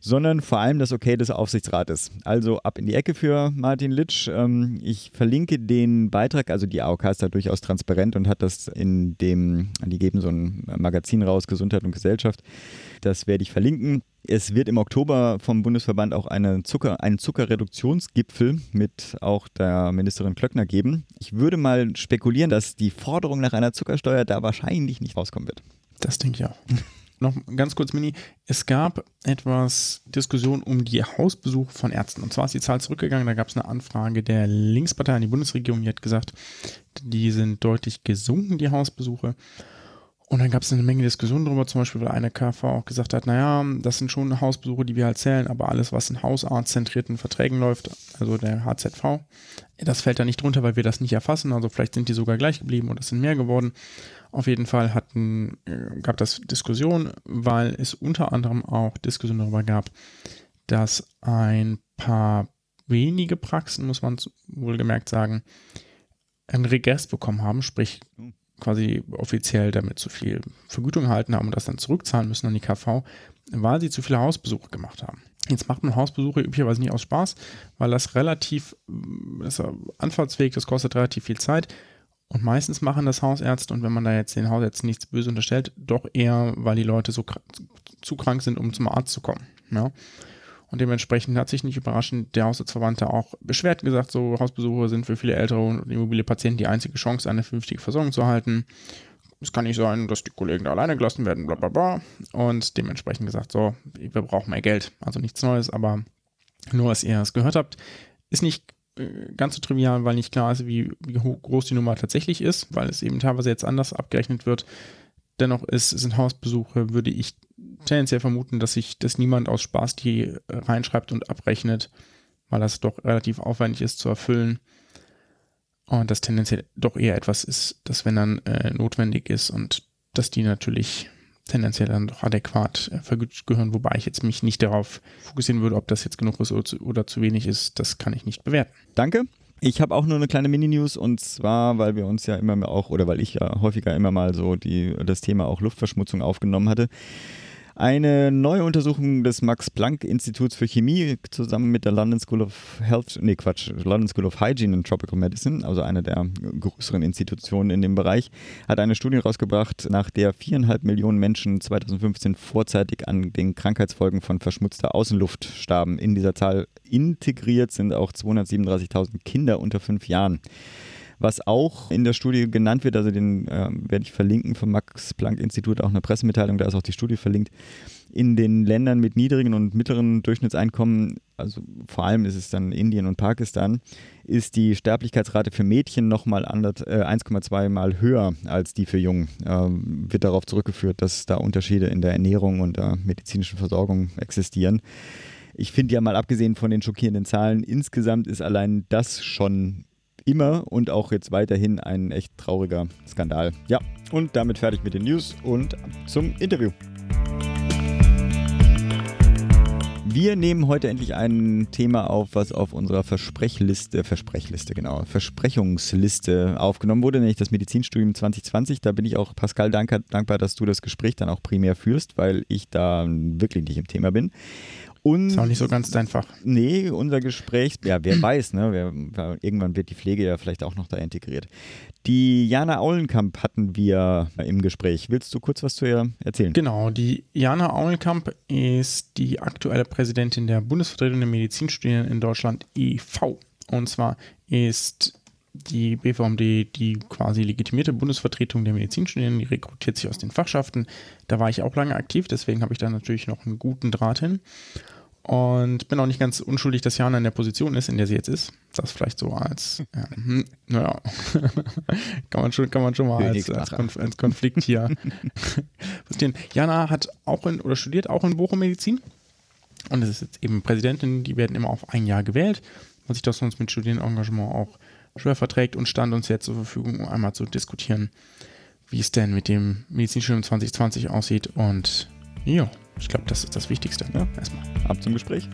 sondern vor allem das Okay des Aufsichtsrates. Also ab in die Ecke für Martin Litsch. Ähm, ich verlinke den Beitrag, also die AOK ist da durchaus transparent und hat das in dem, die geben so ein Magazin raus, Gesundheit und Gesellschaft. Das werde ich verlinken. Es wird im Oktober vom Bundesverband auch eine Zucker, einen Zuckerreduktionsgipfel mit auch der Ministerin Klöckner geben. Ich würde mal spekulieren, dass die Forderung nach einer Zuckersteuer da wahrscheinlich nicht rauskommen wird. Das denke ich auch. Noch ganz kurz, Mini. Es gab etwas Diskussion um die Hausbesuche von Ärzten. Und zwar ist die Zahl zurückgegangen. Da gab es eine Anfrage der Linkspartei an die Bundesregierung, die hat gesagt, die sind deutlich gesunken, die Hausbesuche. Und dann gab es eine Menge Diskussionen darüber, zum Beispiel, weil eine KV auch gesagt hat, naja, das sind schon Hausbesuche, die wir halt zählen, aber alles, was in hausarztzentrierten Verträgen läuft, also der HZV, das fällt da nicht drunter, weil wir das nicht erfassen. Also vielleicht sind die sogar gleich geblieben oder es sind mehr geworden. Auf jeden Fall hatten, äh, gab das Diskussion, weil es unter anderem auch Diskussionen darüber gab, dass ein paar wenige Praxen, muss man wohlgemerkt sagen, ein Regress bekommen haben, sprich quasi offiziell damit zu viel Vergütung erhalten haben und das dann zurückzahlen müssen an die KV, weil sie zu viele Hausbesuche gemacht haben. Jetzt macht man Hausbesuche üblicherweise nicht aus Spaß, weil das relativ, das ist Anfahrtsweg, das kostet relativ viel Zeit und meistens machen das Hausärzte, und wenn man da jetzt den Hausärzten nichts böse unterstellt, doch eher, weil die Leute so zu krank sind, um zum Arzt zu kommen. Ja? Und dementsprechend hat sich nicht überraschend der Hausarztverwandte auch beschwert gesagt, so Hausbesuche sind für viele ältere und immobile Patienten die einzige Chance, eine vernünftige Versorgung zu erhalten. Es kann nicht sein, dass die Kollegen da alleine gelassen werden, bla bla bla. Und dementsprechend gesagt, so, wir brauchen mehr Geld. Also nichts Neues, aber nur, dass ihr es gehört habt. Ist nicht äh, ganz so trivial, weil nicht klar ist, wie, wie groß die Nummer tatsächlich ist, weil es eben teilweise jetzt anders abgerechnet wird. Dennoch ist, sind Hausbesuche, würde ich tendenziell vermuten, dass sich das niemand aus Spaß die äh, reinschreibt und abrechnet, weil das doch relativ aufwendig ist zu erfüllen. Und das tendenziell doch eher etwas ist, das wenn dann äh, notwendig ist und dass die natürlich tendenziell dann doch adäquat äh, vergütet gehören, wobei ich jetzt mich nicht darauf fokussieren würde, ob das jetzt genug ist oder zu, oder zu wenig ist, das kann ich nicht bewerten. Danke. Ich habe auch nur eine kleine Mini-News und zwar, weil wir uns ja immer auch, oder weil ich ja häufiger immer mal so die, das Thema auch Luftverschmutzung aufgenommen hatte. Eine neue Untersuchung des Max-Planck-Instituts für Chemie zusammen mit der London School of Health, nee Quatsch, London School of Hygiene and Tropical Medicine, also einer der größeren Institutionen in dem Bereich, hat eine Studie rausgebracht, nach der viereinhalb Millionen Menschen 2015 vorzeitig an den Krankheitsfolgen von verschmutzter Außenluft starben. In dieser Zahl integriert sind auch 237.000 Kinder unter fünf Jahren. Was auch in der Studie genannt wird, also den äh, werde ich verlinken vom Max-Planck-Institut, auch eine Pressemitteilung, da ist auch die Studie verlinkt. In den Ländern mit niedrigen und mittleren Durchschnittseinkommen, also vor allem ist es dann Indien und Pakistan, ist die Sterblichkeitsrate für Mädchen nochmal äh, 1,2 Mal höher als die für Jungen. Ähm, wird darauf zurückgeführt, dass da Unterschiede in der Ernährung und der medizinischen Versorgung existieren. Ich finde ja mal abgesehen von den schockierenden Zahlen, insgesamt ist allein das schon immer und auch jetzt weiterhin ein echt trauriger Skandal. Ja, und damit fertig mit den News und zum Interview. Wir nehmen heute endlich ein Thema auf, was auf unserer Versprechliste, Versprechliste, genau, Versprechungsliste aufgenommen wurde, nämlich das Medizinstudium 2020. Da bin ich auch Pascal dankbar, dass du das Gespräch dann auch primär führst, weil ich da wirklich nicht im Thema bin. Und ist auch nicht so ganz einfach. Nee, unser Gespräch, ja, wer weiß, ne? Wer, irgendwann wird die Pflege ja vielleicht auch noch da integriert. Die Jana Aulenkamp hatten wir im Gespräch. Willst du kurz was zu ihr erzählen? Genau, die Jana Aulenkamp ist die aktuelle Präsidentin der Bundesvertretung der Medizinstudien in Deutschland e.V. Und zwar ist die BVMD die quasi legitimierte Bundesvertretung der Medizinstudenten, die rekrutiert sich aus den Fachschaften. Da war ich auch lange aktiv, deswegen habe ich da natürlich noch einen guten Draht hin. Und bin auch nicht ganz unschuldig, dass Jana in der Position ist, in der sie jetzt ist. Das vielleicht so als, ja, hm, naja, kann, man schon, kann man schon mal als, als, Konf als Konflikt hier verstehen. Jana hat auch in, oder studiert auch in Bochum Medizin. Und es ist jetzt eben Präsidentin, die werden immer auf ein Jahr gewählt, was sich das sonst mit Studienengagement auch schwer verträgt und stand uns jetzt zur Verfügung, um einmal zu diskutieren, wie es denn mit dem Medizinstudium 2020 aussieht. Und ja, ich glaube, das ist das Wichtigste. Ja, erstmal. Ab zum Gespräch.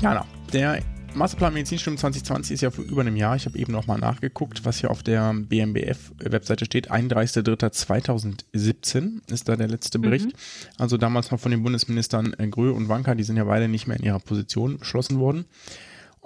Jana, der Masterplan Medizinstudium 2020 ist ja vor über einem Jahr. Ich habe eben nochmal nachgeguckt, was hier auf der BMBF-Webseite steht. 31.03.2017 ist da der letzte Bericht. Mhm. Also damals noch von den Bundesministern Grö und Wanka, die sind ja beide nicht mehr in ihrer Position beschlossen worden.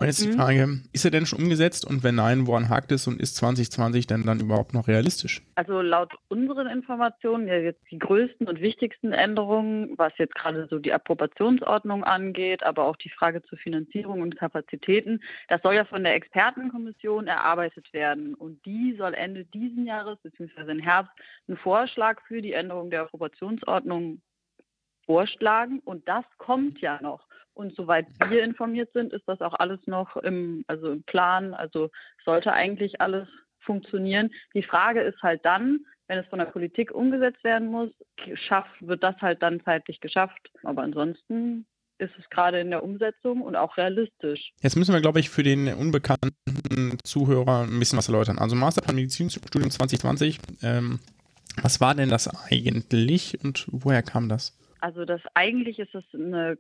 Und jetzt mhm. die Frage, ist er denn schon umgesetzt und wenn nein, woran hakt es und ist 2020 denn dann überhaupt noch realistisch? Also laut unseren Informationen, ja jetzt die größten und wichtigsten Änderungen, was jetzt gerade so die Approbationsordnung angeht, aber auch die Frage zur Finanzierung und Kapazitäten, das soll ja von der Expertenkommission erarbeitet werden und die soll Ende diesen Jahres bzw. im Herbst einen Vorschlag für die Änderung der Approbationsordnung vorschlagen und das kommt ja noch. Und soweit wir informiert sind, ist das auch alles noch im, also im Plan. Also sollte eigentlich alles funktionieren. Die Frage ist halt dann, wenn es von der Politik umgesetzt werden muss, schafft, wird das halt dann zeitlich geschafft. Aber ansonsten ist es gerade in der Umsetzung und auch realistisch. Jetzt müssen wir, glaube ich, für den unbekannten Zuhörer ein bisschen was erläutern. Also Masterplan Medizinstudium 2020, ähm, was war denn das eigentlich und woher kam das? Also das eigentlich ist es eine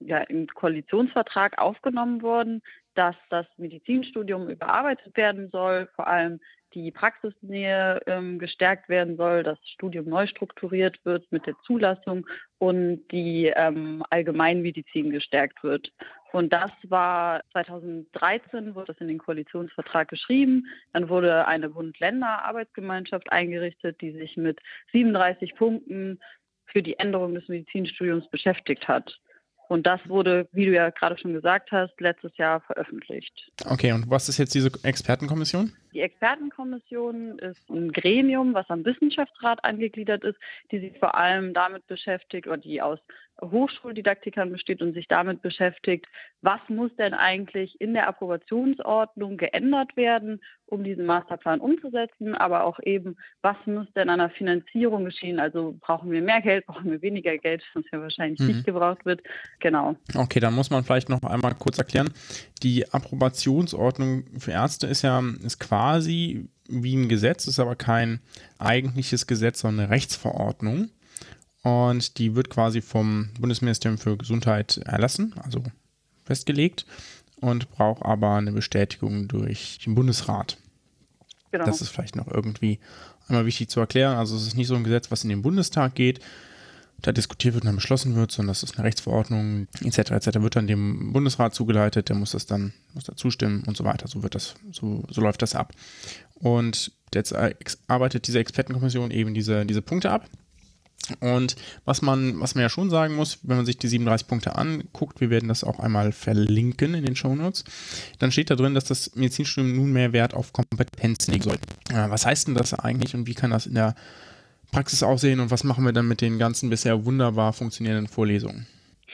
ja, im Koalitionsvertrag aufgenommen worden, dass das Medizinstudium überarbeitet werden soll, vor allem die Praxisnähe ähm, gestärkt werden soll, das Studium neu strukturiert wird mit der Zulassung und die ähm, Allgemeinmedizin gestärkt wird. Und das war 2013, wurde das in den Koalitionsvertrag geschrieben. Dann wurde eine Bund-Länder-Arbeitsgemeinschaft eingerichtet, die sich mit 37 Punkten für die Änderung des Medizinstudiums beschäftigt hat. Und das wurde, wie du ja gerade schon gesagt hast, letztes Jahr veröffentlicht. Okay, und was ist jetzt diese Expertenkommission? Die Expertenkommission ist ein Gremium, was am Wissenschaftsrat angegliedert ist, die sich vor allem damit beschäftigt oder die aus Hochschuldidaktikern besteht und sich damit beschäftigt, was muss denn eigentlich in der Approbationsordnung geändert werden, um diesen Masterplan umzusetzen, aber auch eben, was muss denn an der Finanzierung geschehen? Also brauchen wir mehr Geld, brauchen wir weniger Geld, was ja wahrscheinlich mhm. nicht gebraucht wird. Genau. Okay, dann muss man vielleicht noch einmal kurz erklären. Die Approbationsordnung für Ärzte ist ja ist quasi wie ein Gesetz, ist aber kein eigentliches Gesetz, sondern eine Rechtsverordnung. Und die wird quasi vom Bundesministerium für Gesundheit erlassen, also festgelegt, und braucht aber eine Bestätigung durch den Bundesrat. Genau. Das ist vielleicht noch irgendwie einmal wichtig zu erklären. Also es ist nicht so ein Gesetz, was in den Bundestag geht, da diskutiert wird und dann beschlossen wird, sondern das ist eine Rechtsverordnung etc. etc. wird dann dem Bundesrat zugeleitet, der muss das dann muss da zustimmen und so weiter. So wird das, so, so läuft das ab. Und jetzt arbeitet diese Expertenkommission eben diese, diese Punkte ab. Und was man, was man ja schon sagen muss, wenn man sich die 37 Punkte anguckt, wir werden das auch einmal verlinken in den Shownotes, dann steht da drin, dass das Medizinstudium nun mehr Wert auf Kompetenzen legen soll. Was heißt denn das eigentlich und wie kann das in der Praxis aussehen und was machen wir dann mit den ganzen bisher wunderbar funktionierenden Vorlesungen?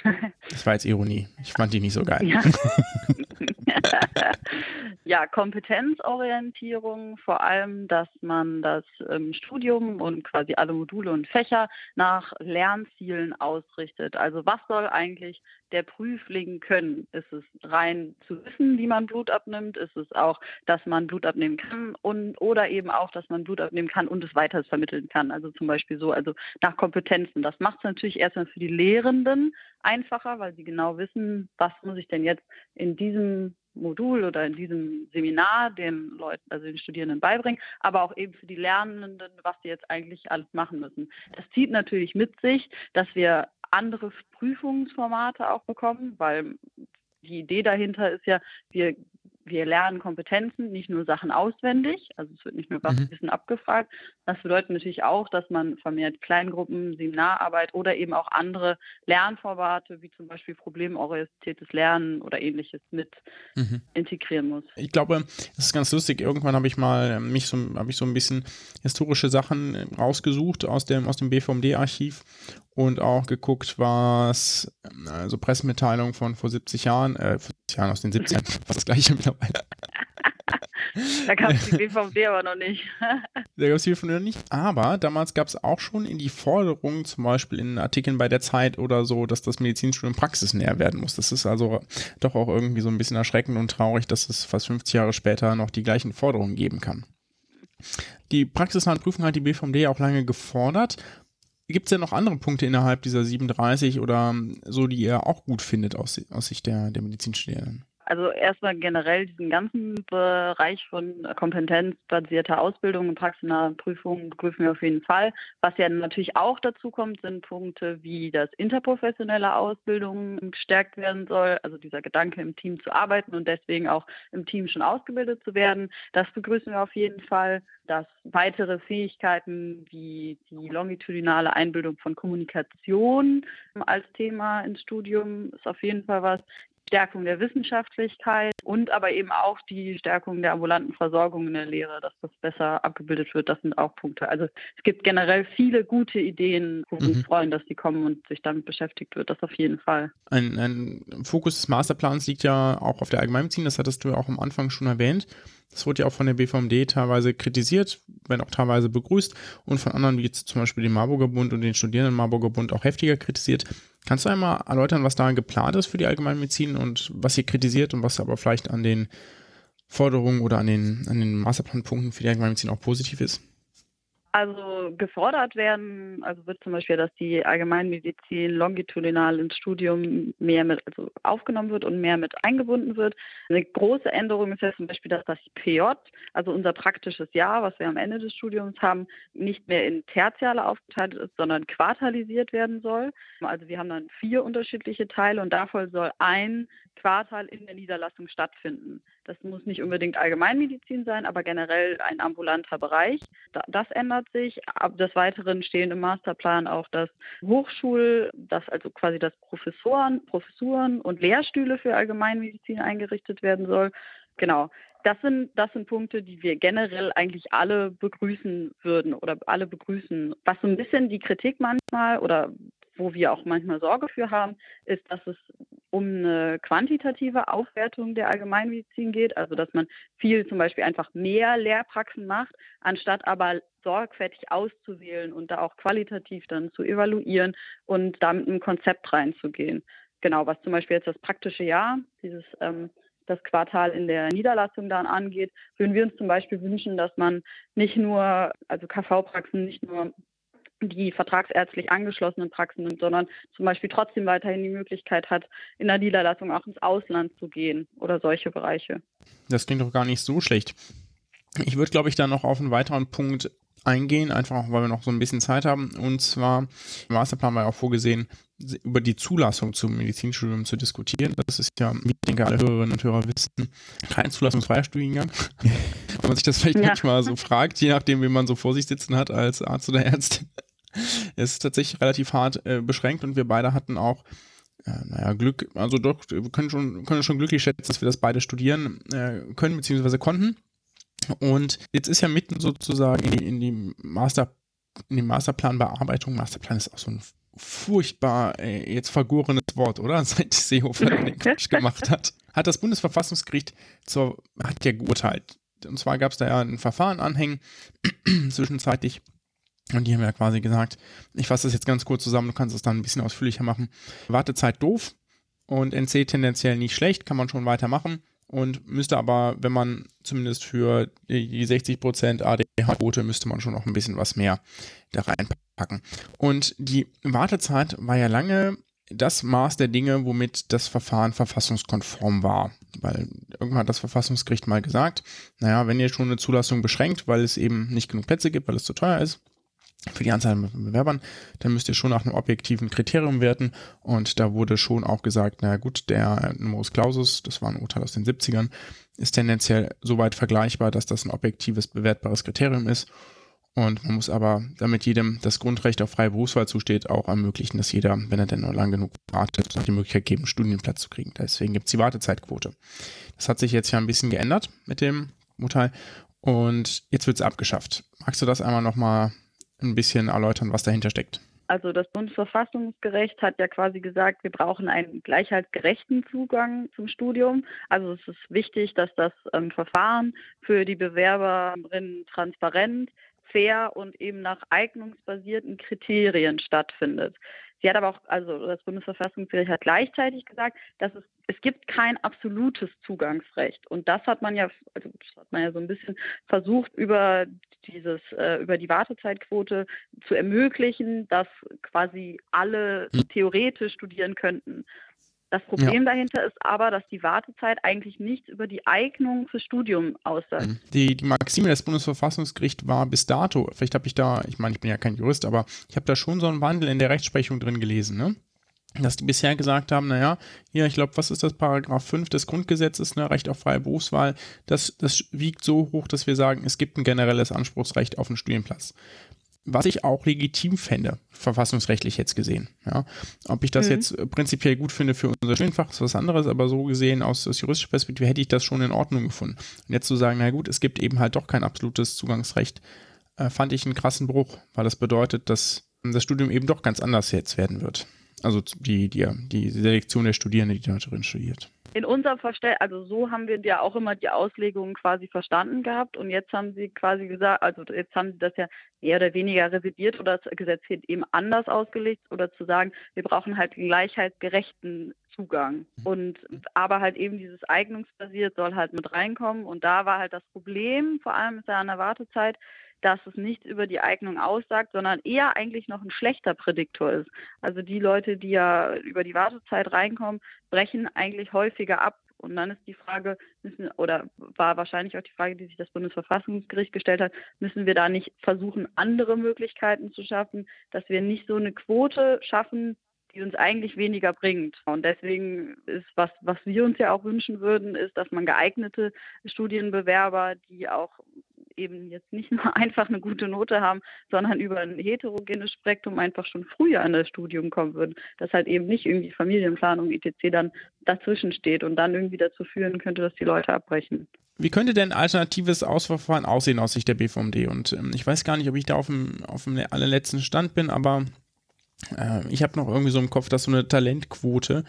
Das war jetzt Ironie. Ich fand die nicht so geil. Ja. ja, Kompetenzorientierung, vor allem, dass man das ähm, Studium und quasi alle Module und Fächer nach Lernzielen ausrichtet. Also was soll eigentlich der Prüfling können? Ist es rein zu wissen, wie man Blut abnimmt? Ist es auch, dass man Blut abnehmen kann und oder eben auch, dass man Blut abnehmen kann und es weiter vermitteln kann? Also zum Beispiel so, also nach Kompetenzen. Das macht es natürlich erstmal für die Lehrenden einfacher, weil sie genau wissen, was muss ich denn jetzt in diesem Modul oder in diesem Seminar den Leuten, also den Studierenden beibringen, aber auch eben für die Lernenden, was sie jetzt eigentlich alles machen müssen. Das zieht natürlich mit sich, dass wir andere Prüfungsformate auch bekommen, weil die Idee dahinter ist ja, wir wir lernen Kompetenzen, nicht nur Sachen auswendig, also es wird nicht nur was mhm. Wissen abgefragt. Das bedeutet natürlich auch, dass man vermehrt Kleingruppen, Seminararbeit oder eben auch andere Lernformate, wie zum Beispiel problemorientiertes Lernen oder ähnliches mit mhm. integrieren muss. Ich glaube, das ist ganz lustig. Irgendwann habe ich mal äh, mich so, habe ich so ein bisschen historische Sachen äh, rausgesucht aus dem, aus dem BVMD-Archiv und auch geguckt, was also Pressemitteilungen von vor 70 Jahren, äh, 40 Jahren aus den 70ern, was das gleiche mittlerweile. Da gab es die BVD aber noch nicht. da gab es die BVD noch nicht. Aber damals gab es auch schon in die Forderung, zum Beispiel in Artikeln bei der Zeit oder so, dass das Medizinstudium praxisnäher werden muss. Das ist also doch auch irgendwie so ein bisschen erschreckend und traurig, dass es fast 50 Jahre später noch die gleichen Forderungen geben kann. Die praxisnahen Prüfungen hat die BVMD auch lange gefordert. Gibt es denn noch andere Punkte innerhalb dieser 37 oder so, die ihr auch gut findet aus, aus Sicht der, der Medizinstudierenden? Also erstmal generell diesen ganzen Bereich von kompetenzbasierter Ausbildung und praxisnahe Prüfungen begrüßen wir auf jeden Fall. Was ja natürlich auch dazu kommt, sind Punkte wie, dass interprofessionelle Ausbildung gestärkt werden soll, also dieser Gedanke im Team zu arbeiten und deswegen auch im Team schon ausgebildet zu werden. Das begrüßen wir auf jeden Fall. Dass weitere Fähigkeiten wie die longitudinale Einbildung von Kommunikation als Thema ins Studium ist auf jeden Fall was. Stärkung der Wissenschaftlichkeit und aber eben auch die Stärkung der ambulanten Versorgung in der Lehre, dass das besser abgebildet wird. Das sind auch Punkte. Also es gibt generell viele gute Ideen, wo wir uns mhm. freuen, dass die kommen und sich damit beschäftigt wird. Das auf jeden Fall. Ein, ein Fokus des Masterplans liegt ja auch auf der Allgemeinmedizin. Das hattest du ja auch am Anfang schon erwähnt. Das wurde ja auch von der BVMD teilweise kritisiert, wenn auch teilweise begrüßt und von anderen, wie jetzt zum Beispiel dem Marburger Bund und den Studierenden Marburger Bund auch heftiger kritisiert. Kannst du einmal erläutern, was da geplant ist für die Allgemeinmedizin und was ihr kritisiert und was aber vielleicht an den Forderungen oder an den, an den Masterplanpunkten für die Allgemeinmedizin auch positiv ist? Also gefordert werden, also wird zum Beispiel, dass die Allgemeinmedizin longitudinal ins Studium mehr mit also aufgenommen wird und mehr mit eingebunden wird. Eine große Änderung ist ja zum Beispiel, dass das PJ, also unser praktisches Jahr, was wir am Ende des Studiums haben, nicht mehr in Tertiale aufgeteilt ist, sondern quartalisiert werden soll. Also wir haben dann vier unterschiedliche Teile und davon soll ein Quartal in der Niederlassung stattfinden. Das muss nicht unbedingt Allgemeinmedizin sein, aber generell ein ambulanter Bereich. Das ändert sich. Ab des Weiteren stehen im Masterplan auch das Hochschul, das also quasi das Professoren, Professuren und Lehrstühle für Allgemeinmedizin eingerichtet werden soll. Genau. Das sind, das sind Punkte, die wir generell eigentlich alle begrüßen würden oder alle begrüßen. Was so ein bisschen die Kritik manchmal oder wo wir auch manchmal Sorge für haben, ist, dass es um eine quantitative Aufwertung der Allgemeinmedizin geht, also dass man viel zum Beispiel einfach mehr Lehrpraxen macht, anstatt aber sorgfältig auszuwählen und da auch qualitativ dann zu evaluieren und damit ein Konzept reinzugehen. Genau, was zum Beispiel jetzt das praktische Jahr, dieses ähm, das Quartal in der Niederlassung dann angeht, würden wir uns zum Beispiel wünschen, dass man nicht nur, also KV-Praxen nicht nur die vertragsärztlich angeschlossenen Praxen nimmt, sondern zum Beispiel trotzdem weiterhin die Möglichkeit hat, in der Niederlassung auch ins Ausland zu gehen oder solche Bereiche. Das klingt doch gar nicht so schlecht. Ich würde, glaube ich, dann noch auf einen weiteren Punkt eingehen, einfach auch, weil wir noch so ein bisschen Zeit haben. Und zwar, im Masterplan war ja auch vorgesehen, über die Zulassung zum Medizinstudium zu diskutieren. Das ist ja, wie ich denke, alle Hörerinnen und Hörer wissen, kein zulassungsfreier Studiengang. Wenn man sich das vielleicht ja. manchmal so fragt, je nachdem, wie man so vor sich sitzen hat als Arzt oder Ärztin. Es ist tatsächlich relativ hart äh, beschränkt und wir beide hatten auch ja, naja, Glück, also doch, wir können schon, können schon glücklich schätzen, dass wir das beide studieren äh, können, beziehungsweise konnten. Und jetzt ist ja mitten sozusagen in die, in die Master, in die Masterplanbearbeitung, Masterplan ist auch so ein furchtbar äh, jetzt vergorenes Wort, oder? Seit Seehofer den Quatsch gemacht hat, hat das Bundesverfassungsgericht zur, hat ja geurteilt. Und zwar gab es da ja ein Verfahren anhängen, zwischenzeitlich. Und die haben ja quasi gesagt, ich fasse das jetzt ganz kurz zusammen, du kannst es dann ein bisschen ausführlicher machen. Wartezeit doof und NC tendenziell nicht schlecht, kann man schon weitermachen und müsste aber, wenn man zumindest für die 60% ADH-Quote, müsste man schon noch ein bisschen was mehr da reinpacken. Und die Wartezeit war ja lange das Maß der Dinge, womit das Verfahren verfassungskonform war. Weil irgendwann hat das Verfassungsgericht mal gesagt, naja, wenn ihr schon eine Zulassung beschränkt, weil es eben nicht genug Plätze gibt, weil es zu teuer ist, für die Anzahl von Bewerbern, dann müsst ihr schon nach einem objektiven Kriterium werten. Und da wurde schon auch gesagt, na gut, der Numerus Clausus, das war ein Urteil aus den 70ern, ist tendenziell soweit vergleichbar, dass das ein objektives, bewertbares Kriterium ist. Und man muss aber, damit jedem das Grundrecht auf freie Berufswahl zusteht, auch ermöglichen, dass jeder, wenn er denn nur lang genug wartet, die Möglichkeit geben, einen Studienplatz zu kriegen. Deswegen gibt es die Wartezeitquote. Das hat sich jetzt ja ein bisschen geändert mit dem Urteil und jetzt wird es abgeschafft. Magst du das einmal nochmal ein bisschen erläutern, was dahinter steckt? Also das Bundesverfassungsgericht hat ja quasi gesagt, wir brauchen einen gleichheitsgerechten Zugang zum Studium. Also es ist wichtig, dass das ähm, Verfahren für die Bewerberinnen transparent, fair und eben nach eignungsbasierten Kriterien stattfindet. Sie hat aber auch, also das Bundesverfassungsgericht hat gleichzeitig gesagt, dass es, es gibt kein absolutes Zugangsrecht. Und das hat man ja, also hat man ja so ein bisschen versucht, über dieses, äh, über die Wartezeitquote zu ermöglichen, dass quasi alle hm. theoretisch studieren könnten. Das Problem ja. dahinter ist aber, dass die Wartezeit eigentlich nichts über die Eignung fürs Studium aussagt. Mhm. Die, die Maxime des Bundesverfassungsgerichts war bis dato, vielleicht habe ich da, ich meine, ich bin ja kein Jurist, aber ich habe da schon so einen Wandel in der Rechtsprechung drin gelesen, ne? dass die bisher gesagt haben, naja, hier, ich glaube, was ist das, Paragraph 5 des Grundgesetzes, ne, Recht auf freie Berufswahl, das, das wiegt so hoch, dass wir sagen, es gibt ein generelles Anspruchsrecht auf einen Studienplatz was ich auch legitim fände, verfassungsrechtlich jetzt gesehen. Ja. Ob ich das mhm. jetzt äh, prinzipiell gut finde für unser Studienfach, ist was anderes, aber so gesehen aus, aus juristischer Perspektive hätte ich das schon in Ordnung gefunden. Und jetzt zu sagen, na gut, es gibt eben halt doch kein absolutes Zugangsrecht, äh, fand ich einen krassen Bruch, weil das bedeutet, dass das Studium eben doch ganz anders jetzt werden wird. Also die, die, die Selektion der Studierenden, die dort drin studiert. In unserem Verständnis, also so haben wir ja auch immer die Auslegungen quasi verstanden gehabt und jetzt haben sie quasi gesagt, also jetzt haben sie das ja mehr oder weniger revidiert oder das Gesetz wird eben anders ausgelegt oder zu sagen, wir brauchen halt gleichheitsgerechten Zugang. Und aber halt eben dieses eignungsbasiert soll halt mit reinkommen. Und da war halt das Problem, vor allem ist ja an der Wartezeit, dass es nichts über die Eignung aussagt, sondern eher eigentlich noch ein schlechter Prädiktor ist. Also die Leute, die ja über die Wartezeit reinkommen, brechen eigentlich häufiger ab. Und dann ist die Frage, müssen, oder war wahrscheinlich auch die Frage, die sich das Bundesverfassungsgericht gestellt hat, müssen wir da nicht versuchen, andere Möglichkeiten zu schaffen, dass wir nicht so eine Quote schaffen, die uns eigentlich weniger bringt. Und deswegen ist was, was wir uns ja auch wünschen würden, ist, dass man geeignete Studienbewerber, die auch eben jetzt nicht nur einfach eine gute Note haben, sondern über ein heterogenes Spektrum einfach schon früher in das Studium kommen würden. Dass halt eben nicht irgendwie Familienplanung etc. dann dazwischen steht und dann irgendwie dazu führen könnte, dass die Leute abbrechen. Wie könnte denn alternatives Auswahlverfahren aussehen aus Sicht der BVMD? Und ähm, ich weiß gar nicht, ob ich da auf dem, auf dem allerletzten Stand bin, aber äh, ich habe noch irgendwie so im Kopf, dass so eine Talentquote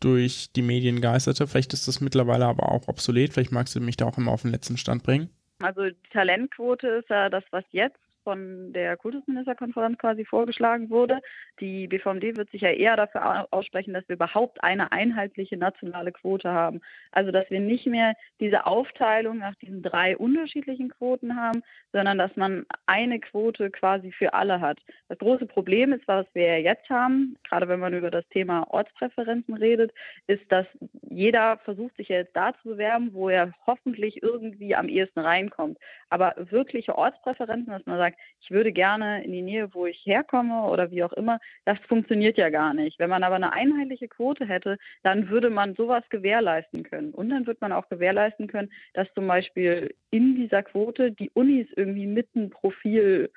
durch die Medien geisterte. Vielleicht ist das mittlerweile aber auch obsolet. Vielleicht magst du mich da auch immer auf den letzten Stand bringen. Also die Talentquote ist ja das, was jetzt von der Kultusministerkonferenz quasi vorgeschlagen wurde. Die BVMD wird sich ja eher dafür aussprechen, dass wir überhaupt eine einheitliche nationale Quote haben. Also dass wir nicht mehr diese Aufteilung nach diesen drei unterschiedlichen Quoten haben, sondern dass man eine Quote quasi für alle hat. Das große Problem ist, was wir jetzt haben, gerade wenn man über das Thema Ortspräferenzen redet, ist, dass jeder versucht sich jetzt da zu bewerben, wo er hoffentlich irgendwie am ehesten reinkommt. Aber wirkliche Ortspräferenzen, dass man sagt, ich würde gerne in die Nähe, wo ich herkomme oder wie auch immer, das funktioniert ja gar nicht. Wenn man aber eine einheitliche Quote hätte, dann würde man sowas gewährleisten können. Und dann wird man auch gewährleisten können, dass zum Beispiel in dieser Quote die Unis irgendwie mit ein Profil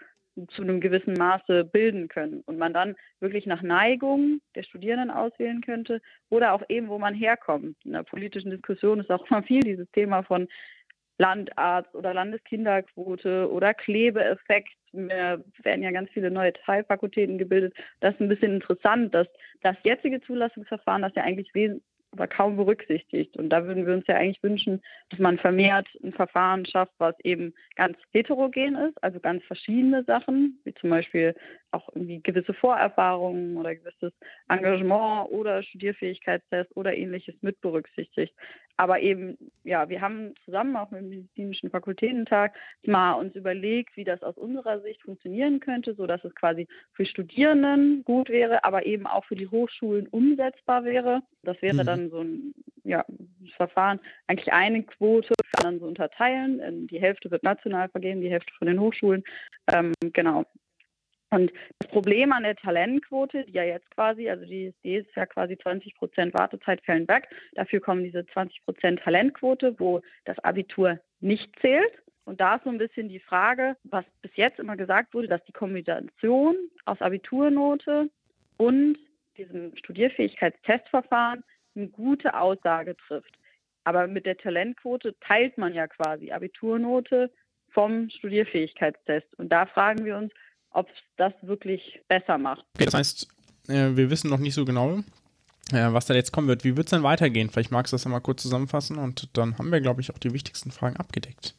zu einem gewissen Maße bilden können und man dann wirklich nach Neigung der Studierenden auswählen könnte oder auch eben, wo man herkommt. In der politischen Diskussion ist auch immer viel dieses Thema von Landarzt oder Landeskinderquote oder Klebeeffekt. Wir werden ja ganz viele neue Teilfakultäten gebildet. Das ist ein bisschen interessant, dass das jetzige Zulassungsverfahren, das ja eigentlich aber kaum berücksichtigt. Und da würden wir uns ja eigentlich wünschen, dass man vermehrt ein Verfahren schafft, was eben ganz heterogen ist, also ganz verschiedene Sachen, wie zum Beispiel auch irgendwie gewisse Vorerfahrungen oder gewisses Engagement oder Studierfähigkeitstest oder ähnliches mit berücksichtigt. Aber eben, ja, wir haben zusammen auch mit dem medizinischen Fakultätentag mal uns überlegt, wie das aus unserer Sicht funktionieren könnte, so dass es quasi für Studierenden gut wäre, aber eben auch für die Hochschulen umsetzbar wäre. Das wäre mhm. dann so ein ja, Verfahren, eigentlich eine Quote dann so unterteilen. Die Hälfte wird national vergeben, die Hälfte von den Hochschulen. Ähm, genau. Und das Problem an der Talentquote, die ja jetzt quasi, also die ISD ist ja quasi 20 Prozent Wartezeit fällen weg. Dafür kommen diese 20 Prozent Talentquote, wo das Abitur nicht zählt. Und da ist so ein bisschen die Frage, was bis jetzt immer gesagt wurde, dass die Kombination aus Abiturnote und diesem Studierfähigkeitstestverfahren eine gute Aussage trifft. Aber mit der Talentquote teilt man ja quasi Abiturnote vom Studierfähigkeitstest. Und da fragen wir uns, ob es das wirklich besser macht. Okay, das heißt, äh, wir wissen noch nicht so genau, äh, was da jetzt kommen wird. Wie wird es denn weitergehen? Vielleicht magst du das ja mal kurz zusammenfassen und dann haben wir, glaube ich, auch die wichtigsten Fragen abgedeckt.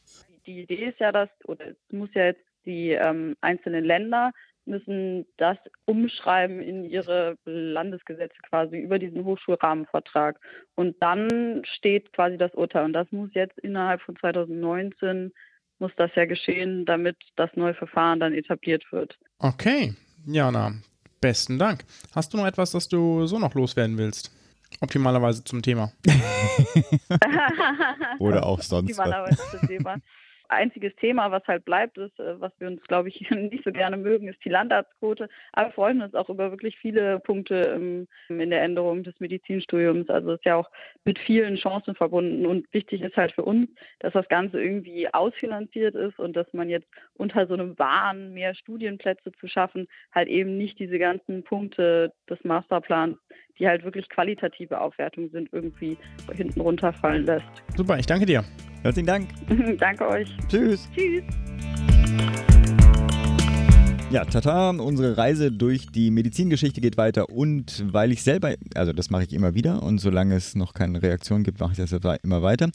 Die Idee ist ja, dass, oder es muss ja jetzt die ähm, einzelnen Länder müssen das umschreiben in ihre Landesgesetze quasi über diesen Hochschulrahmenvertrag. Und dann steht quasi das Urteil. Und das muss jetzt innerhalb von 2019 muss das ja geschehen, damit das neue Verfahren dann etabliert wird. Okay, Jana, besten Dank. Hast du noch etwas, das du so noch loswerden willst? Optimalerweise zum Thema. Oder auch sonst. Optimalerweise zum Thema einziges Thema, was halt bleibt, ist, äh, was wir uns, glaube ich, nicht so gerne mögen, ist die Landarztquote. Aber wir freuen uns auch über wirklich viele Punkte in der Änderung des Medizinstudiums. Also ist ja auch mit vielen Chancen verbunden. Und wichtig ist halt für uns, dass das Ganze irgendwie ausfinanziert ist und dass man jetzt unter so einem Wahn, mehr Studienplätze zu schaffen, halt eben nicht diese ganzen Punkte des Masterplans die halt wirklich qualitative Aufwertung sind, irgendwie hinten runterfallen lässt. Super, ich danke dir. Herzlichen Dank. Danke euch. Tschüss. Tschüss. Ja, tata, unsere Reise durch die Medizingeschichte geht weiter und weil ich selber, also das mache ich immer wieder und solange es noch keine Reaktion gibt, mache ich das immer weiter,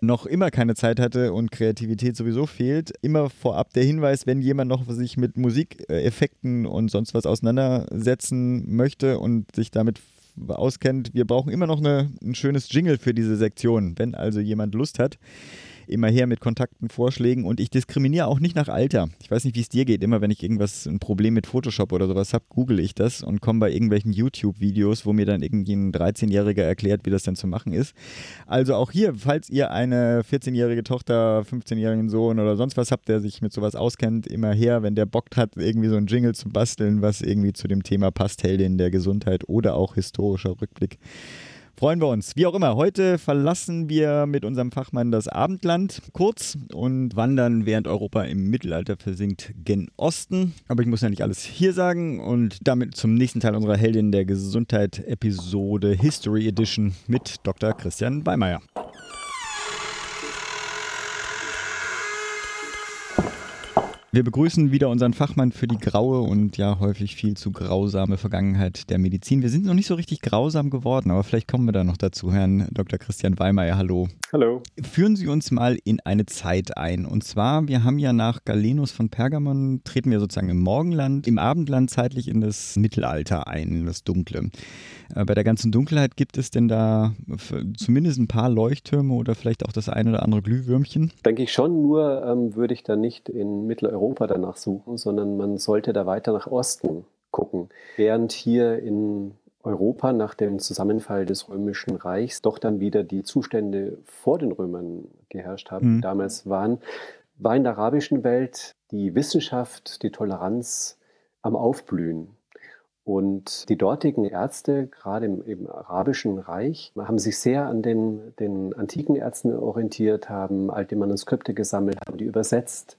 noch immer keine Zeit hatte und Kreativität sowieso fehlt, immer vorab der Hinweis, wenn jemand noch sich mit Musikeffekten und sonst was auseinandersetzen möchte und sich damit auskennt, wir brauchen immer noch eine, ein schönes Jingle für diese Sektion. Wenn also jemand Lust hat, immer her mit Kontakten, Vorschlägen und ich diskriminiere auch nicht nach Alter. Ich weiß nicht, wie es dir geht. Immer wenn ich irgendwas, ein Problem mit Photoshop oder sowas habe, google ich das und komme bei irgendwelchen YouTube-Videos, wo mir dann irgendwie ein 13-Jähriger erklärt, wie das denn zu machen ist. Also auch hier, falls ihr eine 14-jährige Tochter, 15-jährigen Sohn oder sonst was habt, der sich mit sowas auskennt, immer her, wenn der Bock hat, irgendwie so ein Jingle zu basteln, was irgendwie zu dem Thema passt, Heldin der Gesundheit oder auch historischer Rückblick freuen wir uns. Wie auch immer, heute verlassen wir mit unserem Fachmann das Abendland kurz und wandern, während Europa im Mittelalter versinkt, gen Osten. Aber ich muss ja nicht alles hier sagen und damit zum nächsten Teil unserer Heldin der Gesundheit-Episode History Edition mit Dr. Christian Weimeier. Wir begrüßen wieder unseren Fachmann für die graue und ja häufig viel zu grausame Vergangenheit der Medizin. Wir sind noch nicht so richtig grausam geworden, aber vielleicht kommen wir da noch dazu. Herrn Dr. Christian Weimeyer, hallo. Hallo. Führen Sie uns mal in eine Zeit ein. Und zwar, wir haben ja nach Galenus von Pergamon, treten wir sozusagen im Morgenland, im Abendland zeitlich in das Mittelalter ein, in das Dunkle. Äh, bei der ganzen Dunkelheit gibt es denn da zumindest ein paar Leuchttürme oder vielleicht auch das ein oder andere Glühwürmchen? Denke ich schon, nur ähm, würde ich da nicht in Mitteleuropa danach suchen, sondern man sollte da weiter nach Osten gucken. Während hier in Europa nach dem Zusammenfall des Römischen Reichs doch dann wieder die Zustände vor den Römern geherrscht haben, mhm. damals waren, war in der arabischen Welt die Wissenschaft, die Toleranz am Aufblühen. Und die dortigen Ärzte, gerade im, im, arabischen Reich, haben sich sehr an den, den antiken Ärzten orientiert, haben alte Manuskripte gesammelt, haben die übersetzt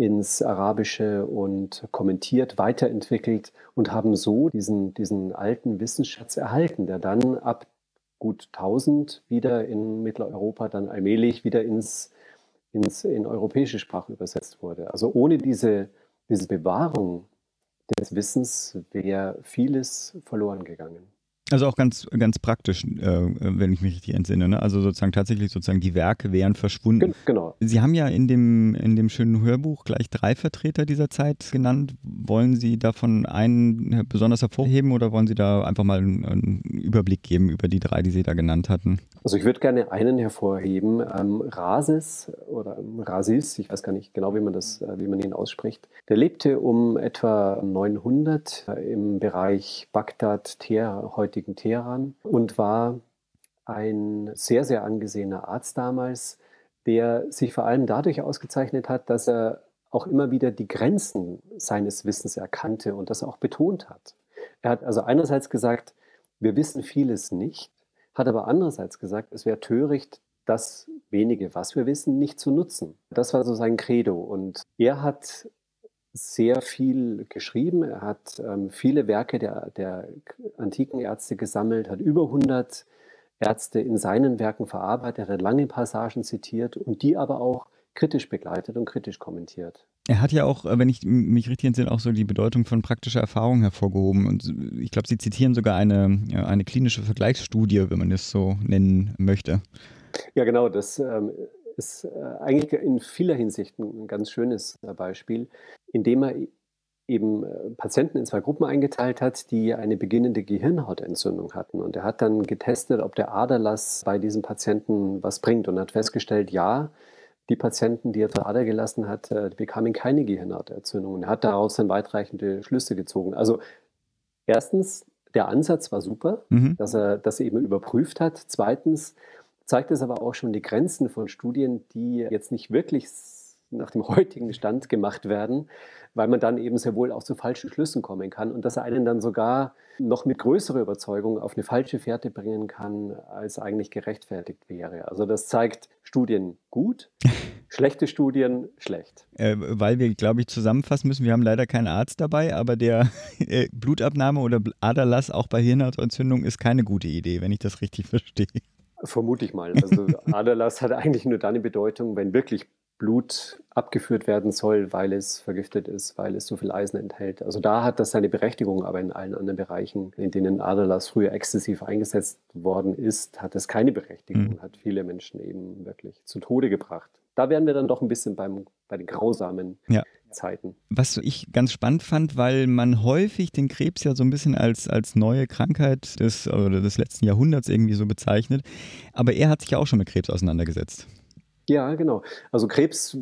ins Arabische und kommentiert, weiterentwickelt und haben so diesen, diesen alten Wissensschatz erhalten, der dann ab gut 1000 wieder in Mitteleuropa dann allmählich wieder ins, ins, in europäische Sprache übersetzt wurde. Also ohne diese, diese Bewahrung des Wissens wäre vieles verloren gegangen. Also auch ganz, ganz praktisch, äh, wenn ich mich richtig entsinne. Ne? Also sozusagen tatsächlich sozusagen die Werke wären verschwunden. Genau. Sie haben ja in dem, in dem schönen Hörbuch gleich drei Vertreter dieser Zeit genannt. Wollen Sie davon einen besonders hervorheben oder wollen Sie da einfach mal einen, einen Überblick geben über die drei, die Sie da genannt hatten? Also ich würde gerne einen hervorheben. Ähm, Rasis oder Rasis, ich weiß gar nicht genau, wie man, das, äh, wie man ihn ausspricht. Der lebte um etwa 900 äh, im Bereich Bagdad, Teher, heutigen Teheran und war ein sehr, sehr angesehener Arzt damals, der sich vor allem dadurch ausgezeichnet hat, dass er auch immer wieder die Grenzen seines Wissens erkannte und das auch betont hat. Er hat also einerseits gesagt, wir wissen vieles nicht, hat aber andererseits gesagt, es wäre töricht, das wenige, was wir wissen, nicht zu nutzen. Das war so sein Credo. Und er hat sehr viel geschrieben. Er hat ähm, viele Werke der, der antiken Ärzte gesammelt, hat über 100 Ärzte in seinen Werken verarbeitet, er hat lange Passagen zitiert und die aber auch kritisch begleitet und kritisch kommentiert. Er hat ja auch, äh, wenn ich mich richtig entsinne, auch so die Bedeutung von praktischer Erfahrung hervorgehoben. Und ich glaube, Sie zitieren sogar eine, eine klinische Vergleichsstudie, wenn man das so nennen möchte. Ja, genau. Das ähm, ist äh, eigentlich in vieler Hinsicht ein ganz schönes äh, Beispiel, indem er eben äh, Patienten in zwei Gruppen eingeteilt hat, die eine beginnende Gehirnhautentzündung hatten. Und er hat dann getestet, ob der Aderlass bei diesen Patienten was bringt und hat festgestellt, ja, die Patienten, die er zur Ader gelassen hat, bekamen keine Gehirnhautentzündung. Und er hat daraus dann weitreichende Schlüsse gezogen. Also erstens, der Ansatz war super, mhm. dass er das eben überprüft hat. Zweitens, zeigt es aber auch schon die Grenzen von Studien, die jetzt nicht wirklich nach dem heutigen Stand gemacht werden, weil man dann eben sehr wohl auch zu falschen Schlüssen kommen kann und dass er einen dann sogar noch mit größerer Überzeugung auf eine falsche Fährte bringen kann, als eigentlich gerechtfertigt wäre. Also das zeigt Studien gut, schlechte Studien schlecht. Äh, weil wir, glaube ich, zusammenfassen müssen, wir haben leider keinen Arzt dabei, aber der äh, Blutabnahme oder Aderlass auch bei Hirnhautentzündung ist keine gute Idee, wenn ich das richtig verstehe. Vermute ich mal. Also Aderlass hat eigentlich nur dann eine Bedeutung, wenn wirklich Blut abgeführt werden soll, weil es vergiftet ist, weil es so viel Eisen enthält. Also da hat das seine Berechtigung, aber in allen anderen Bereichen, in denen Aderlass früher exzessiv eingesetzt worden ist, hat es keine Berechtigung mhm. hat viele Menschen eben wirklich zu Tode gebracht. Da wären wir dann doch ein bisschen beim, bei den grausamen ja. Zeiten. Was ich ganz spannend fand, weil man häufig den Krebs ja so ein bisschen als, als neue Krankheit des, oder des letzten Jahrhunderts irgendwie so bezeichnet. Aber er hat sich ja auch schon mit Krebs auseinandergesetzt. Ja, genau. Also Krebs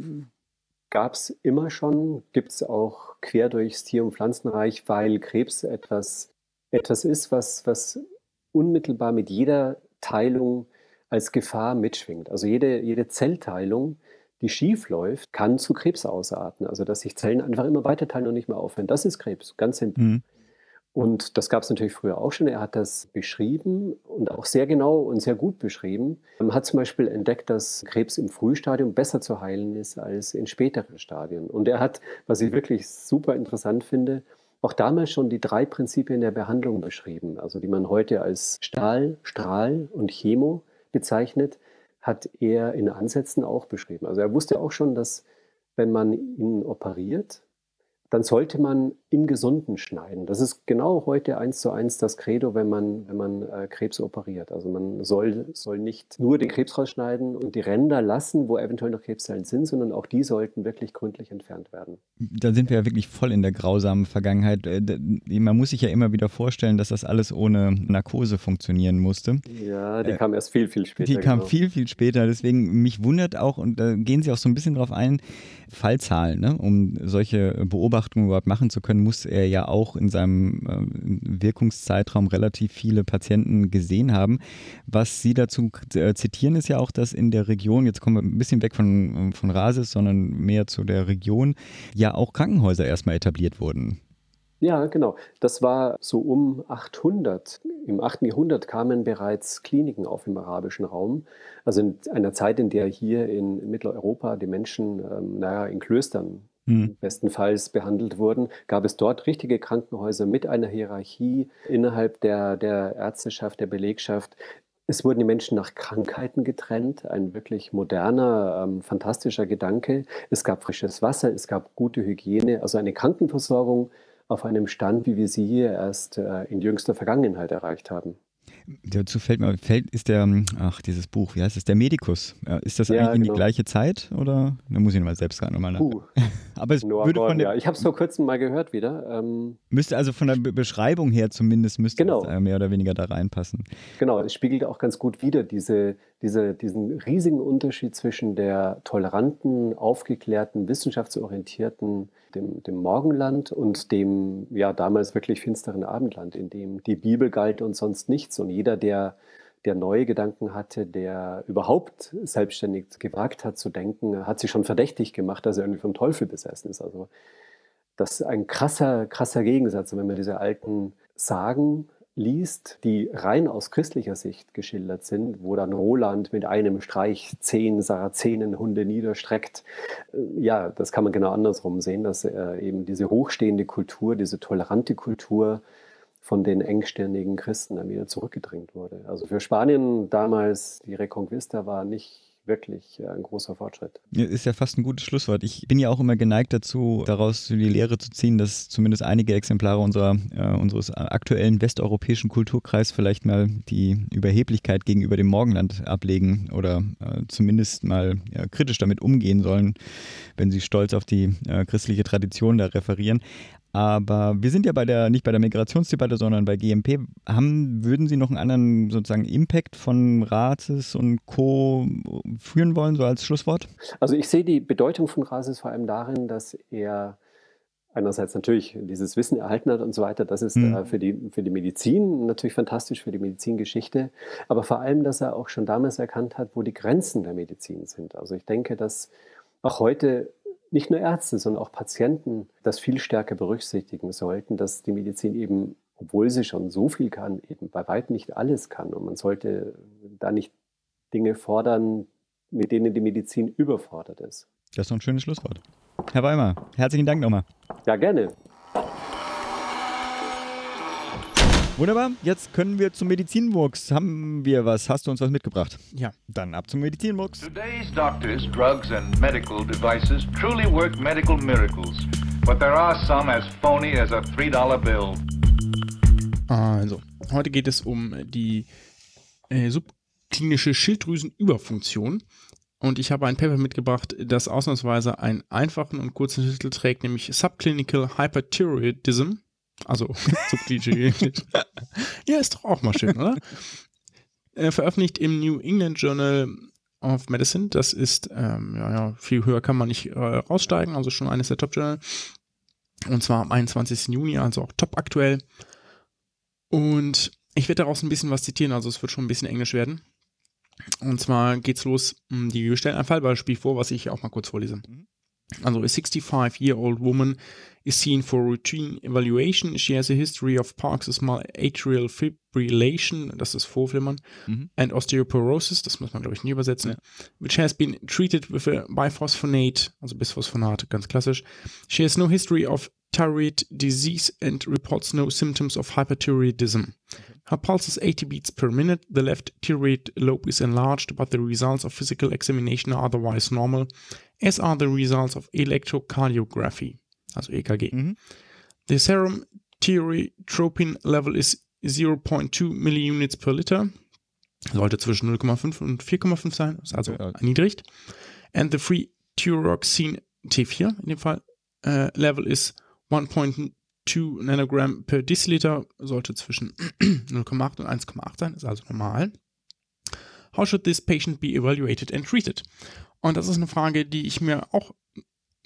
gab es immer schon, gibt es auch quer durchs Tier- und Pflanzenreich, weil Krebs etwas, etwas ist, was, was unmittelbar mit jeder Teilung als Gefahr mitschwingt. Also jede, jede Zellteilung die schief läuft, kann zu Krebs ausarten. Also dass sich Zellen einfach immer weiter teilen und nicht mehr aufhören. Das ist Krebs, ganz simpel. Mhm. Und das gab es natürlich früher auch schon. Er hat das beschrieben und auch sehr genau und sehr gut beschrieben. Man hat zum Beispiel entdeckt, dass Krebs im Frühstadium besser zu heilen ist als in späteren Stadien. Und er hat, was ich wirklich super interessant finde, auch damals schon die drei Prinzipien der Behandlung beschrieben, also die man heute als Stahl, Strahl und Chemo bezeichnet hat er in Ansätzen auch beschrieben. Also er wusste auch schon, dass wenn man ihn operiert, dann sollte man im Gesunden schneiden. Das ist genau heute eins zu eins das Credo, wenn man, wenn man äh, Krebs operiert. Also man soll, soll nicht nur den Krebs rausschneiden und die Ränder lassen, wo eventuell noch Krebszellen sind, sondern auch die sollten wirklich gründlich entfernt werden. Da sind wir ja wirklich voll in der grausamen Vergangenheit. Äh, Man muss sich ja immer wieder vorstellen, dass das alles ohne Narkose funktionieren musste. Ja, die Äh, kam erst viel, viel später. Die kam genau. viel, viel später. Deswegen, mich wundert auch, und da gehen Sie auch so ein bisschen drauf ein, Fallzahlen, ne? um solche Beobachtungen überhaupt machen zu können, muss er ja auch in seinem äh, Wirkungszeitraum relativ viele Patienten gesehen haben. Was Sie dazu äh, zitieren, ist ja auch, dass in der Region, jetzt kommen wir ein bisschen weg von, von Rasis, sondern mehr zu der Region, ja auch Krankenhäuser erstmal etabliert wurden. Ja, genau. Das war so um 800. Im 8. Jahrhundert kamen bereits Kliniken auf im arabischen Raum. Also in einer Zeit, in der hier in Mitteleuropa die Menschen, ähm, naja, in Klöstern Hm. bestenfalls behandelt wurden, gab es dort richtige Krankenhäuser mit einer Hierarchie innerhalb der, der Ärzteschaft, der Belegschaft. Es wurden die Menschen nach Krankheiten getrennt, ein wirklich moderner, ähm, fantastischer Gedanke. Es gab frisches Wasser, es gab gute Hygiene, also eine Krankenversorgung auf einem Stand, wie wir sie hier erst äh, in jüngster Vergangenheit erreicht haben. Dazu fällt mir, fällt, ist der, ach, dieses Buch, wie heißt es, der Medikus. Ist das Ja, eigentlich in die genau. gleiche Zeit oder? Da muss ich mal selbst gerade nochmal nach. Puh, Aber es Noah würde von Gordon, der, ja. Ich habe es vor kurzem mal gehört wieder. Ähm, müsste also von der Be Beschreibung her zumindest müsste Genau. das äh, mehr oder weniger da reinpassen. Genau, es spiegelt auch ganz gut wider diese, diese, diesen riesigen Unterschied zwischen der toleranten, aufgeklärten, wissenschaftsorientierten, dem, dem Morgenland und dem ja damals wirklich finsteren Abendland, in dem die Bibel galt und sonst nichts. Und jeder, der, der neue Gedanken hatte, der überhaupt selbstständig gewagt hat zu denken, hat sich schon verdächtig gemacht, dass er irgendwie vom Teufel besessen ist. Also das ist ein krasser, krasser Gegensatz. Wenn man diese alten Sagen liest, die rein aus christlicher Sicht geschildert sind, wo dann Roland mit einem Streich zehn Sarazenenhunde niederstreckt. Äh, Ja, das kann man genau andersrum sehen, dass eben diese hochstehende Kultur, diese tolerante Kultur von den engstirnigen Christen dann wieder zurückgedrängt wurde. Also für Spanien damals, die Reconquista war nicht wirklich äh, ein großer Fortschritt. Ist ja fast ein gutes Schlusswort. Ich bin ja auch immer geneigt dazu, daraus die Lehre zu ziehen, dass zumindest einige Exemplare unserer, äh, unseres aktuellen westeuropäischen Kulturkreis vielleicht mal die Überheblichkeit gegenüber dem Morgenland ablegen oder äh, zumindest mal ja, kritisch damit umgehen sollen, wenn sie stolz auf die äh, christliche Tradition da referieren. Aber wir sind ja bei der, nicht bei der Migrationsdebatte, sondern bei GMP. Haben, würden Sie noch einen anderen sozusagen Impact von Rates und Co. führen wollen, so als Schlusswort? Also ich sehe die Bedeutung von Rasis vor allem darin, dass er einerseits natürlich dieses Wissen erhalten hat und so weiter. Das ist Mhm. äh, für, die, für die Medizin natürlich fantastisch, für die Medizingeschichte. Aber vor allem, dass er auch schon damals erkannt hat, wo die Grenzen der Medizin sind. Also ich denke, dass auch heute nicht nur Ärzte, sondern auch Patienten das viel stärker berücksichtigen sollten, dass die Medizin eben, obwohl sie schon so viel kann, eben bei weitem nicht alles kann. Und man sollte da nicht Dinge fordern, mit denen die Medizin überfordert ist. Das ist doch ein schönes Schlusswort. Herr Weimar, herzlichen Dank nochmal. Ja, gerne. Wunderbar, jetzt können wir zum Medizinwurks. Haben wir was? Hast du uns was mitgebracht? Ja. Dann ab zum Medizinwurks. Today's doctors, drugs, and medical devices truly work medical miracles, but there are some as phony as a $3 bill. Also, heute geht es um die äh, subklinische Schilddrüsenüberfunktion. Und ich habe ein Paper mitgebracht, das ausnahmsweise einen einfachen und kurzen Titel trägt, nämlich Subclinical Hyperthyroidism. Also subklinische. ja, ist doch auch mal schön, oder? Äh, veröffentlicht im New England Journal of Medicine. Das ist, ähm, ja, ja, viel höher kann man nicht äh, raussteigen, also schon eines der Top-Journal. Und zwar am 21. Juni, also auch top aktuell. Und ich werde daraus ein bisschen was zitieren, also es wird schon ein bisschen Englisch werden. Und zwar geht's los, die stellen ein Fallbeispiel vor, was ich auch mal kurz vorlese. Also, a 65-year-old woman is seen for routine evaluation. She has a history of paroxysmal atrial fibrillation, das ist Vorflimmern, Mhm. and osteoporosis, das muss man, glaube ich, nie übersetzen, which has been treated with a biphosphonate, also Bisphosphonat, ganz klassisch. She has no history of thyroid disease and reports no symptoms of hyperthyroidism. Her pulse is 80 beats per minute. The left thyroid lobe is enlarged, but the results of physical examination are otherwise normal, as are the results of electrocardiography, also EKG. Mhm. The serum Tyrotropin level is 0.2 Milliunits per Liter. Sollte zwischen 0,5 und 4,5 sein, ist also Ja. erniedrigt. And the free Thyroxine T4 in dem Fall äh, Level ist 1.2 Nanogramm per Deciliter, sollte zwischen 0,8 und 1,8 sein, ist also normal. How should this patient be evaluated and treated? Und das ist eine Frage, die ich mir auch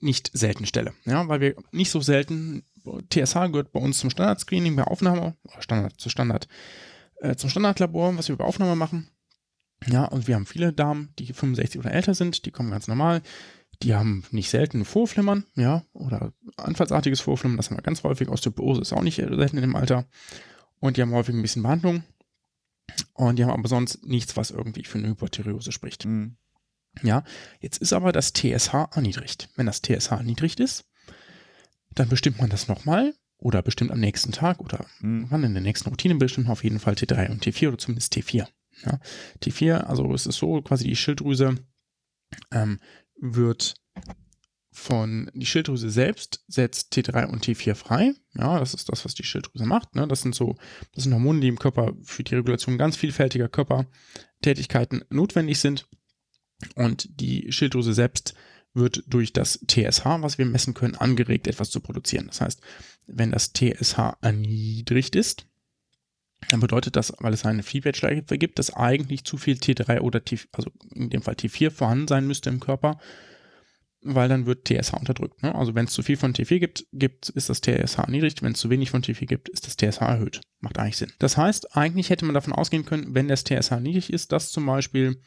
nicht selten stelle, ja, weil wir nicht so selten, TSH gehört bei uns zum Standardscreening bei Aufnahme, Standard, zu Standard, äh, zum Standardlabor, was wir bei Aufnahme machen. Ja, und wir haben viele Damen, die 65 oder älter sind, die kommen ganz normal. Die haben nicht selten Vorflimmern, ja, oder anfallsartiges Vorflimmern, das haben wir ganz häufig. Osteoporose ist auch nicht selten in dem Alter. Und die haben häufig ein bisschen Behandlung. Und die haben aber sonst nichts, was irgendwie für eine Hypothyreose spricht. Mhm. Ja, jetzt ist aber das TSH erniedrigt. Wenn das TSH erniedrigt ist, dann bestimmt man das nochmal oder bestimmt am nächsten Tag oder Mhm. wann in der nächsten Routine bestimmt man auf jeden Fall T3 und T4 oder zumindest T4. Ja, T4, also es ist so, quasi die Schilddrüse ähm, wird von, die Schilddrüse selbst setzt T3 und T4 frei. Ja, das ist das, was die Schilddrüse macht. Ne? Das sind so, das sind Hormone, die im Körper für die Regulation ganz vielfältiger Körpertätigkeiten notwendig sind. Und die Schilddrüse selbst wird durch das TSH, was wir messen können, angeregt, etwas zu produzieren. Das heißt, wenn das TSH erniedrigt ist, dann bedeutet das, weil es eine Feedback-Schleife gibt, dass eigentlich zu viel T3 oder T, also in dem Fall T4 vorhanden sein müsste im Körper, weil dann wird TSH unterdrückt. Ne? Also wenn es zu viel von T4 gibt, gibt, ist das TSH erniedrigt. Wenn es zu wenig von T4 gibt, ist das TSH erhöht. Macht eigentlich Sinn. Das heißt, eigentlich hätte man davon ausgehen können, wenn das TSH niedrig ist, dass zum Beispiel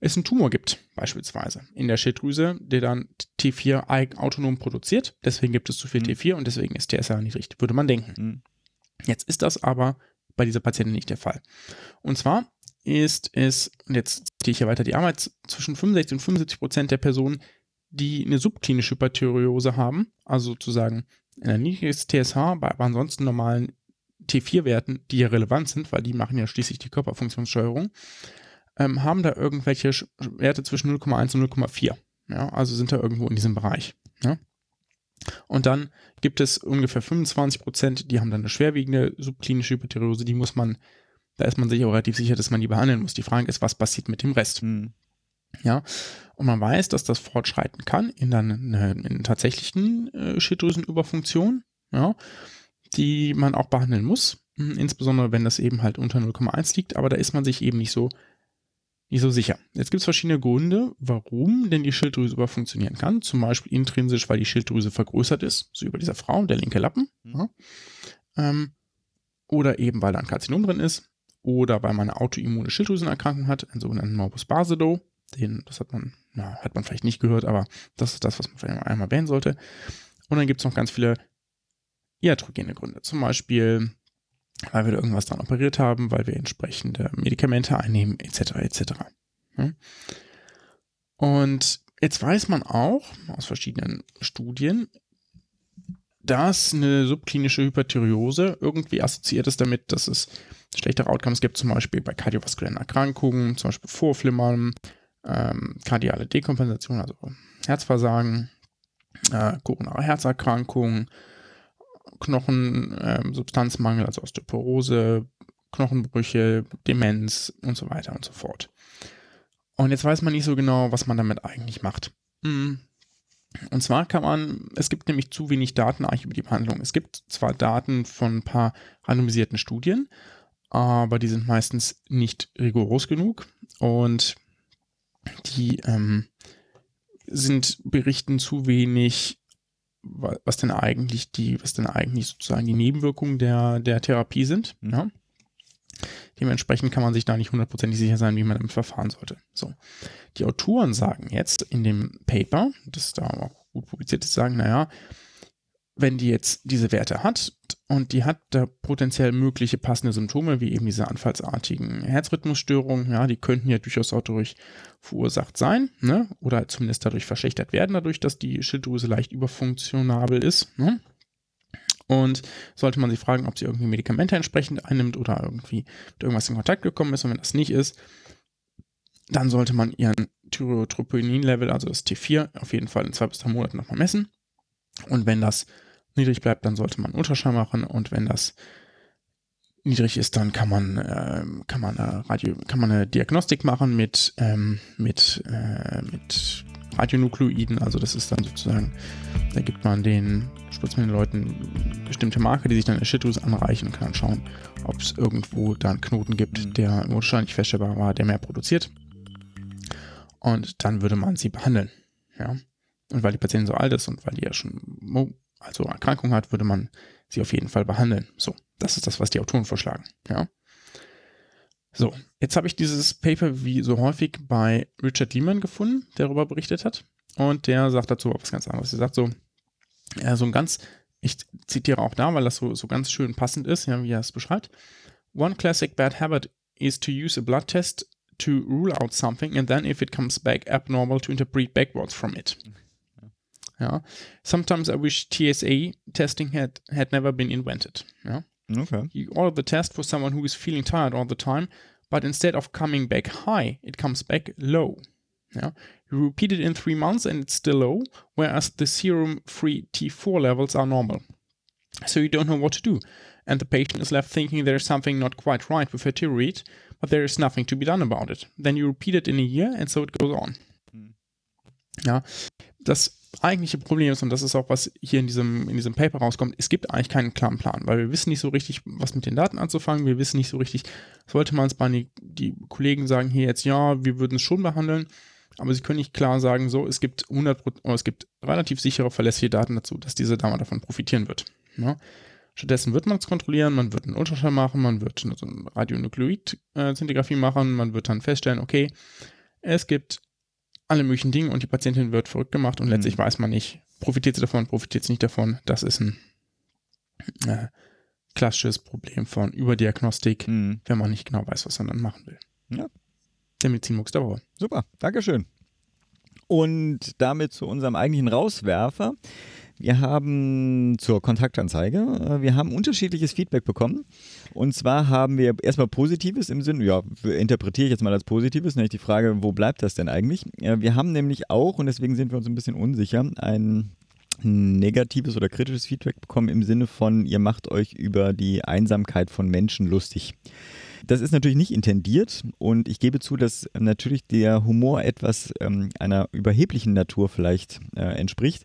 es einen Tumor gibt, beispielsweise in der Schilddrüse, der dann T4 eig- autonom produziert. Deswegen gibt es zu viel Mhm. T4 und deswegen ist TSH erniedrigt, würde man denken. Mhm. Jetzt ist das aber bei dieser Patientin nicht der Fall. Und zwar ist es, und jetzt ziehe ich hier weiter die Arbeit, zwischen 65 und 75 Prozent der Personen, die eine subklinische Hyperthyreose haben, also sozusagen ein niedriges TSH, bei aber ansonsten normalen T4-Werten, die ja relevant sind, weil die machen ja schließlich die Körperfunktionssteuerung, ähm, haben da irgendwelche Werte zwischen 0,1 und 0,4. Ja, also sind da irgendwo in diesem Bereich. Ja. Und dann gibt es ungefähr 25 Prozent, die haben dann eine schwerwiegende subklinische Hyperthyreose, die muss man, da ist man sich auch relativ sicher, dass man die behandeln muss. Die Frage ist, was passiert mit dem Rest? Mhm. Ja, und man weiß, dass das fortschreiten kann in dann eine, in einer tatsächlichen äh, Schilddrüsenüberfunktion, ja, die man auch behandeln muss, mh, insbesondere wenn das eben halt unter 0,1 liegt, aber da ist man sich eben nicht so nicht so sicher. Jetzt gibt es verschiedene Gründe, warum denn die Schilddrüse überfunktionieren kann. Zum Beispiel intrinsisch, weil die Schilddrüse vergrößert ist, so über dieser Frau, der linke Lappen. Ja. Ähm, oder eben, weil da ein Karzinom drin ist. Oder weil man eine autoimmune Schilddrüsenerkrankung hat, einen sogenannten Morbus Basedow. Den, das hat man, na, hat man vielleicht nicht gehört, aber das ist das, was man vielleicht einmal erwähnen sollte. Und dann gibt es noch ganz viele iatrogene Gründe. Zum Beispiel, weil wir da irgendwas dran operiert haben, weil wir entsprechende Medikamente einnehmen, etc. etc. Und jetzt weiß man auch aus verschiedenen Studien, dass eine subklinische Hyperthyreose irgendwie assoziiert ist damit, dass es schlechtere Outcomes gibt, zum Beispiel bei kardiovaskulären Erkrankungen, zum Beispiel Vorflimmern, ähm, kardiale Dekompensation, also Herzversagen, äh, koronare Herzerkrankungen, Knochensubstanzmangel, ähm, Substanzmangel, also Osteoporose, Knochenbrüche, Demenz und so weiter und so fort. Und jetzt weiß man nicht so genau, was man damit eigentlich macht. Hm. Und zwar kann man, es gibt nämlich zu wenig Daten eigentlich über die Behandlung. Es gibt zwar Daten von ein paar randomisierten Studien, aber die sind meistens nicht rigoros genug und die ähm, sind berichten zu wenig, was denn eigentlich die, was denn eigentlich sozusagen die Nebenwirkungen der, der Therapie sind. Mhm. Ja? Dementsprechend kann man sich da nicht hundertprozentig sicher sein, wie man damit verfahren sollte. So. Die Autoren sagen jetzt in dem Paper, das da auch gut publiziert ist, sagen, naja, wenn die jetzt diese Werte hat und die hat da potenziell mögliche passende Symptome, wie eben diese anfallsartigen Herzrhythmusstörungen, ja, die könnten ja durchaus auch dadurch verursacht sein, ne? Oder zumindest dadurch verschlechtert werden, dadurch, dass die Schilddrüse leicht überfunktionabel ist, ne? Und sollte man sich fragen, ob sie irgendwie Medikamente entsprechend einnimmt oder irgendwie mit irgendwas in Kontakt gekommen ist. Und wenn das nicht ist, dann sollte man ihren Thyrotroponin-Level, also das T4, auf jeden Fall in zwei bis drei Monaten nochmal messen. Und wenn das niedrig bleibt, dann sollte man Ultraschall machen und wenn das niedrig ist, dann kann man, äh, kann man, eine Radio, kann man eine Diagnostik machen mit, ähm, mit, äh, mit Radionukleiden. Also das ist dann sozusagen, da gibt man den, spritzt man den Leuten bestimmte Marker, die sich dann Schilddrüse anreichen und kann dann schauen, ob es irgendwo da einen Knoten gibt, der im Ultraschall nicht feststellbar war, der mehr produziert. Und dann würde man sie behandeln. Ja. Und weil die Patientin so alt ist und weil die ja schon also Erkrankung hat, würde man sie auf jeden Fall behandeln. So, das ist das, was die Autoren vorschlagen. Ja. So, jetzt habe ich dieses Paper wie so häufig bei Richard Lehman gefunden, der darüber berichtet hat. Und der sagt dazu was ganz anderes. Er sagt so, ja, so ein ganz, ich zitiere auch da, weil das so, so ganz schön passend ist, ja, wie er es beschreibt. One classic bad habit is to use a blood test to rule out something and then if it comes back abnormal to interpret backwards from it. Ja. Sometimes I wish TSA testing had, had never been invented. Ja. Okay. You order the test for someone who is feeling tired all the time, but instead of coming back high, it comes back low. Yeah. You repeat it in three months and it's still low, whereas the serum free T4 levels are normal. So you don't know what to do. And the patient is left thinking there's something not quite right with her thyroid, but there is nothing to be done about it. Then you repeat it in a year and so it goes on. Hmm. Ja, das eigentliche Problem ist, und das ist auch, was hier in diesem, in diesem Paper rauskommt, es gibt eigentlich keinen klaren Plan, weil wir wissen nicht so richtig, was mit den Daten anzufangen, wir wissen nicht so richtig, sollte man es bei die, die Kollegen sagen, hier jetzt ja, wir würden es schon behandeln, aber sie können nicht klar sagen, so, es gibt 100 oder es gibt relativ sichere, verlässliche Daten dazu, dass diese Dame davon profitieren wird. Ja? Stattdessen wird man es kontrollieren, man wird einen Ultraschall machen, man wird eine Radionukleid-Zintigraphie machen, man wird dann feststellen, okay, es gibt alle möglichen Dinge und die Patientin wird verrückt gemacht und letztlich weiß man nicht, profitiert sie davon, profitiert sie nicht davon. Das ist ein äh, klassisches Problem von Überdiagnostik, Mhm. wenn man nicht genau weiß, was man dann machen will. Ja. Der Medizinmux der Woche. Super, Dankeschön. Und damit zu unserem eigentlichen Rauswerfer. Wir haben zur Kontaktanzeige, äh, wir haben unterschiedliches Feedback bekommen. Und zwar haben wir erstmal Positives im Sinne, ja, interpretiere ich jetzt mal als Positives, nämlich die Frage, wo bleibt das denn eigentlich? Äh, Wir haben nämlich auch, und deswegen sind wir uns ein bisschen unsicher, ein negatives oder kritisches Feedback bekommen im Sinne von, ihr macht euch über die Einsamkeit von Menschen lustig. Das ist natürlich nicht intendiert und ich gebe zu, dass natürlich der Humor etwas ähm, einer überheblichen Natur vielleicht äh, entspricht.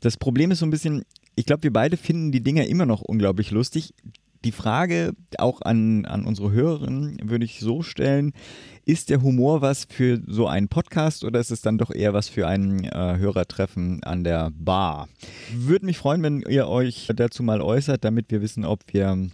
Das Problem ist so ein bisschen, ich glaube, wir beide finden die Dinger immer noch unglaublich lustig. Die Frage auch an, an unsere Hörerinnen würde ich so stellen, ist der Humor was für so einen Podcast oder ist es dann doch eher was für ein äh, Hörertreffen an der Bar? Würde mich freuen, wenn ihr euch dazu mal äußert, damit wir wissen, ob wir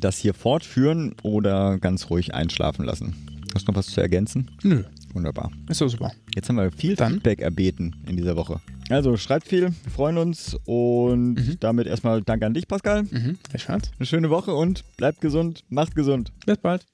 das hier fortführen oder ganz ruhig einschlafen lassen. Hast du noch was zu ergänzen? Nö, Wunderbar. ist doch super. Jetzt haben wir viel Dann? Feedback erbeten in dieser Woche. Also schreibt viel, wir freuen uns und damit erstmal Dank an dich, Pascal. Mhm. Eine schöne Woche und bleibt gesund, macht gesund. Bis bald.